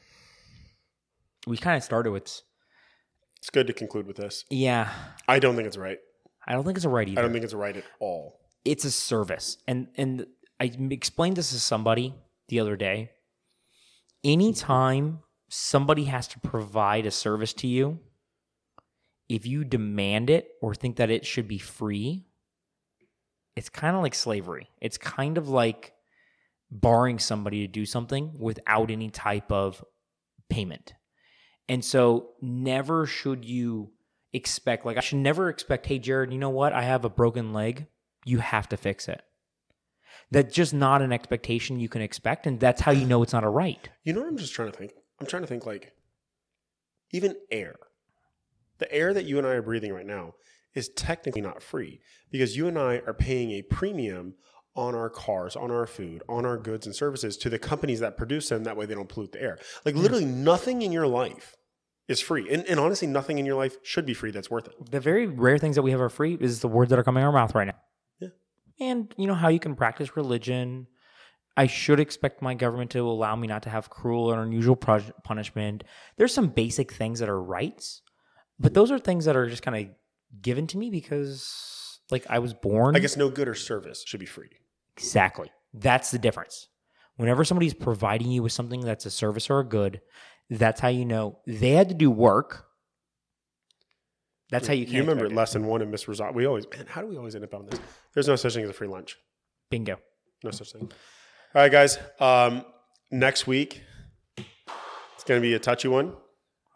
We kind of started with, It's good to conclude with this. yeah, I don't think it's right. I don't think it's a right either. I don't think it's a right at all. it's a service. And and I explained this to somebody the other day. Anytime somebody has to provide a service to you, if you demand it or think that it should be free, it's kind of like slavery. It's kind of like barring somebody to do something without any type of payment. And so never should you expect like I should never expect, hey Jared, you know what? I have a broken leg. You have to fix it. That's just not an expectation you can expect, and that's how you know it's not a right. You know what I'm just trying to think? I'm trying to think like even air. The air that you and I are breathing right now is technically not free because you and I are paying a premium on our cars, on our food, on our goods and services to the companies that produce them. That way they don't pollute the air. Like literally nothing in your life is free. And, and honestly, nothing in your life should be free that's worth it. The very rare things that we have are free is the words that are coming out of our mouth right now. And you know how you can practice religion. I should expect my government to allow me not to have cruel or unusual punishment. There's some basic things that are rights, but those are things that are just kind of given to me because, like, I was born. I guess no good or service should be free. Exactly. That's the difference. Whenever somebody's providing you with something that's a service or a good, that's how you know they had to do work. That's how you can You remember lesson one in Miss Rosat. We always, man, how do we always end up on this? There's no such thing as a free lunch. Bingo. No such thing. All right, guys. Um, next week, it's going to be a touchy one.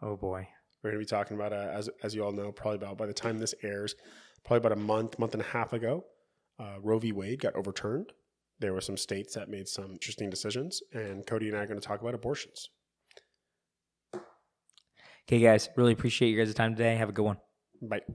Oh boy. We're going to be talking about, uh, as as you all know, probably about by the time this airs, probably about a month, month and a half ago, uh, Roe v. Wade got overturned. There were some states that made some interesting decisions, and Cody and I are going to talk about abortions. Okay, guys. Really appreciate you guys' time today. Have a good one. Bye.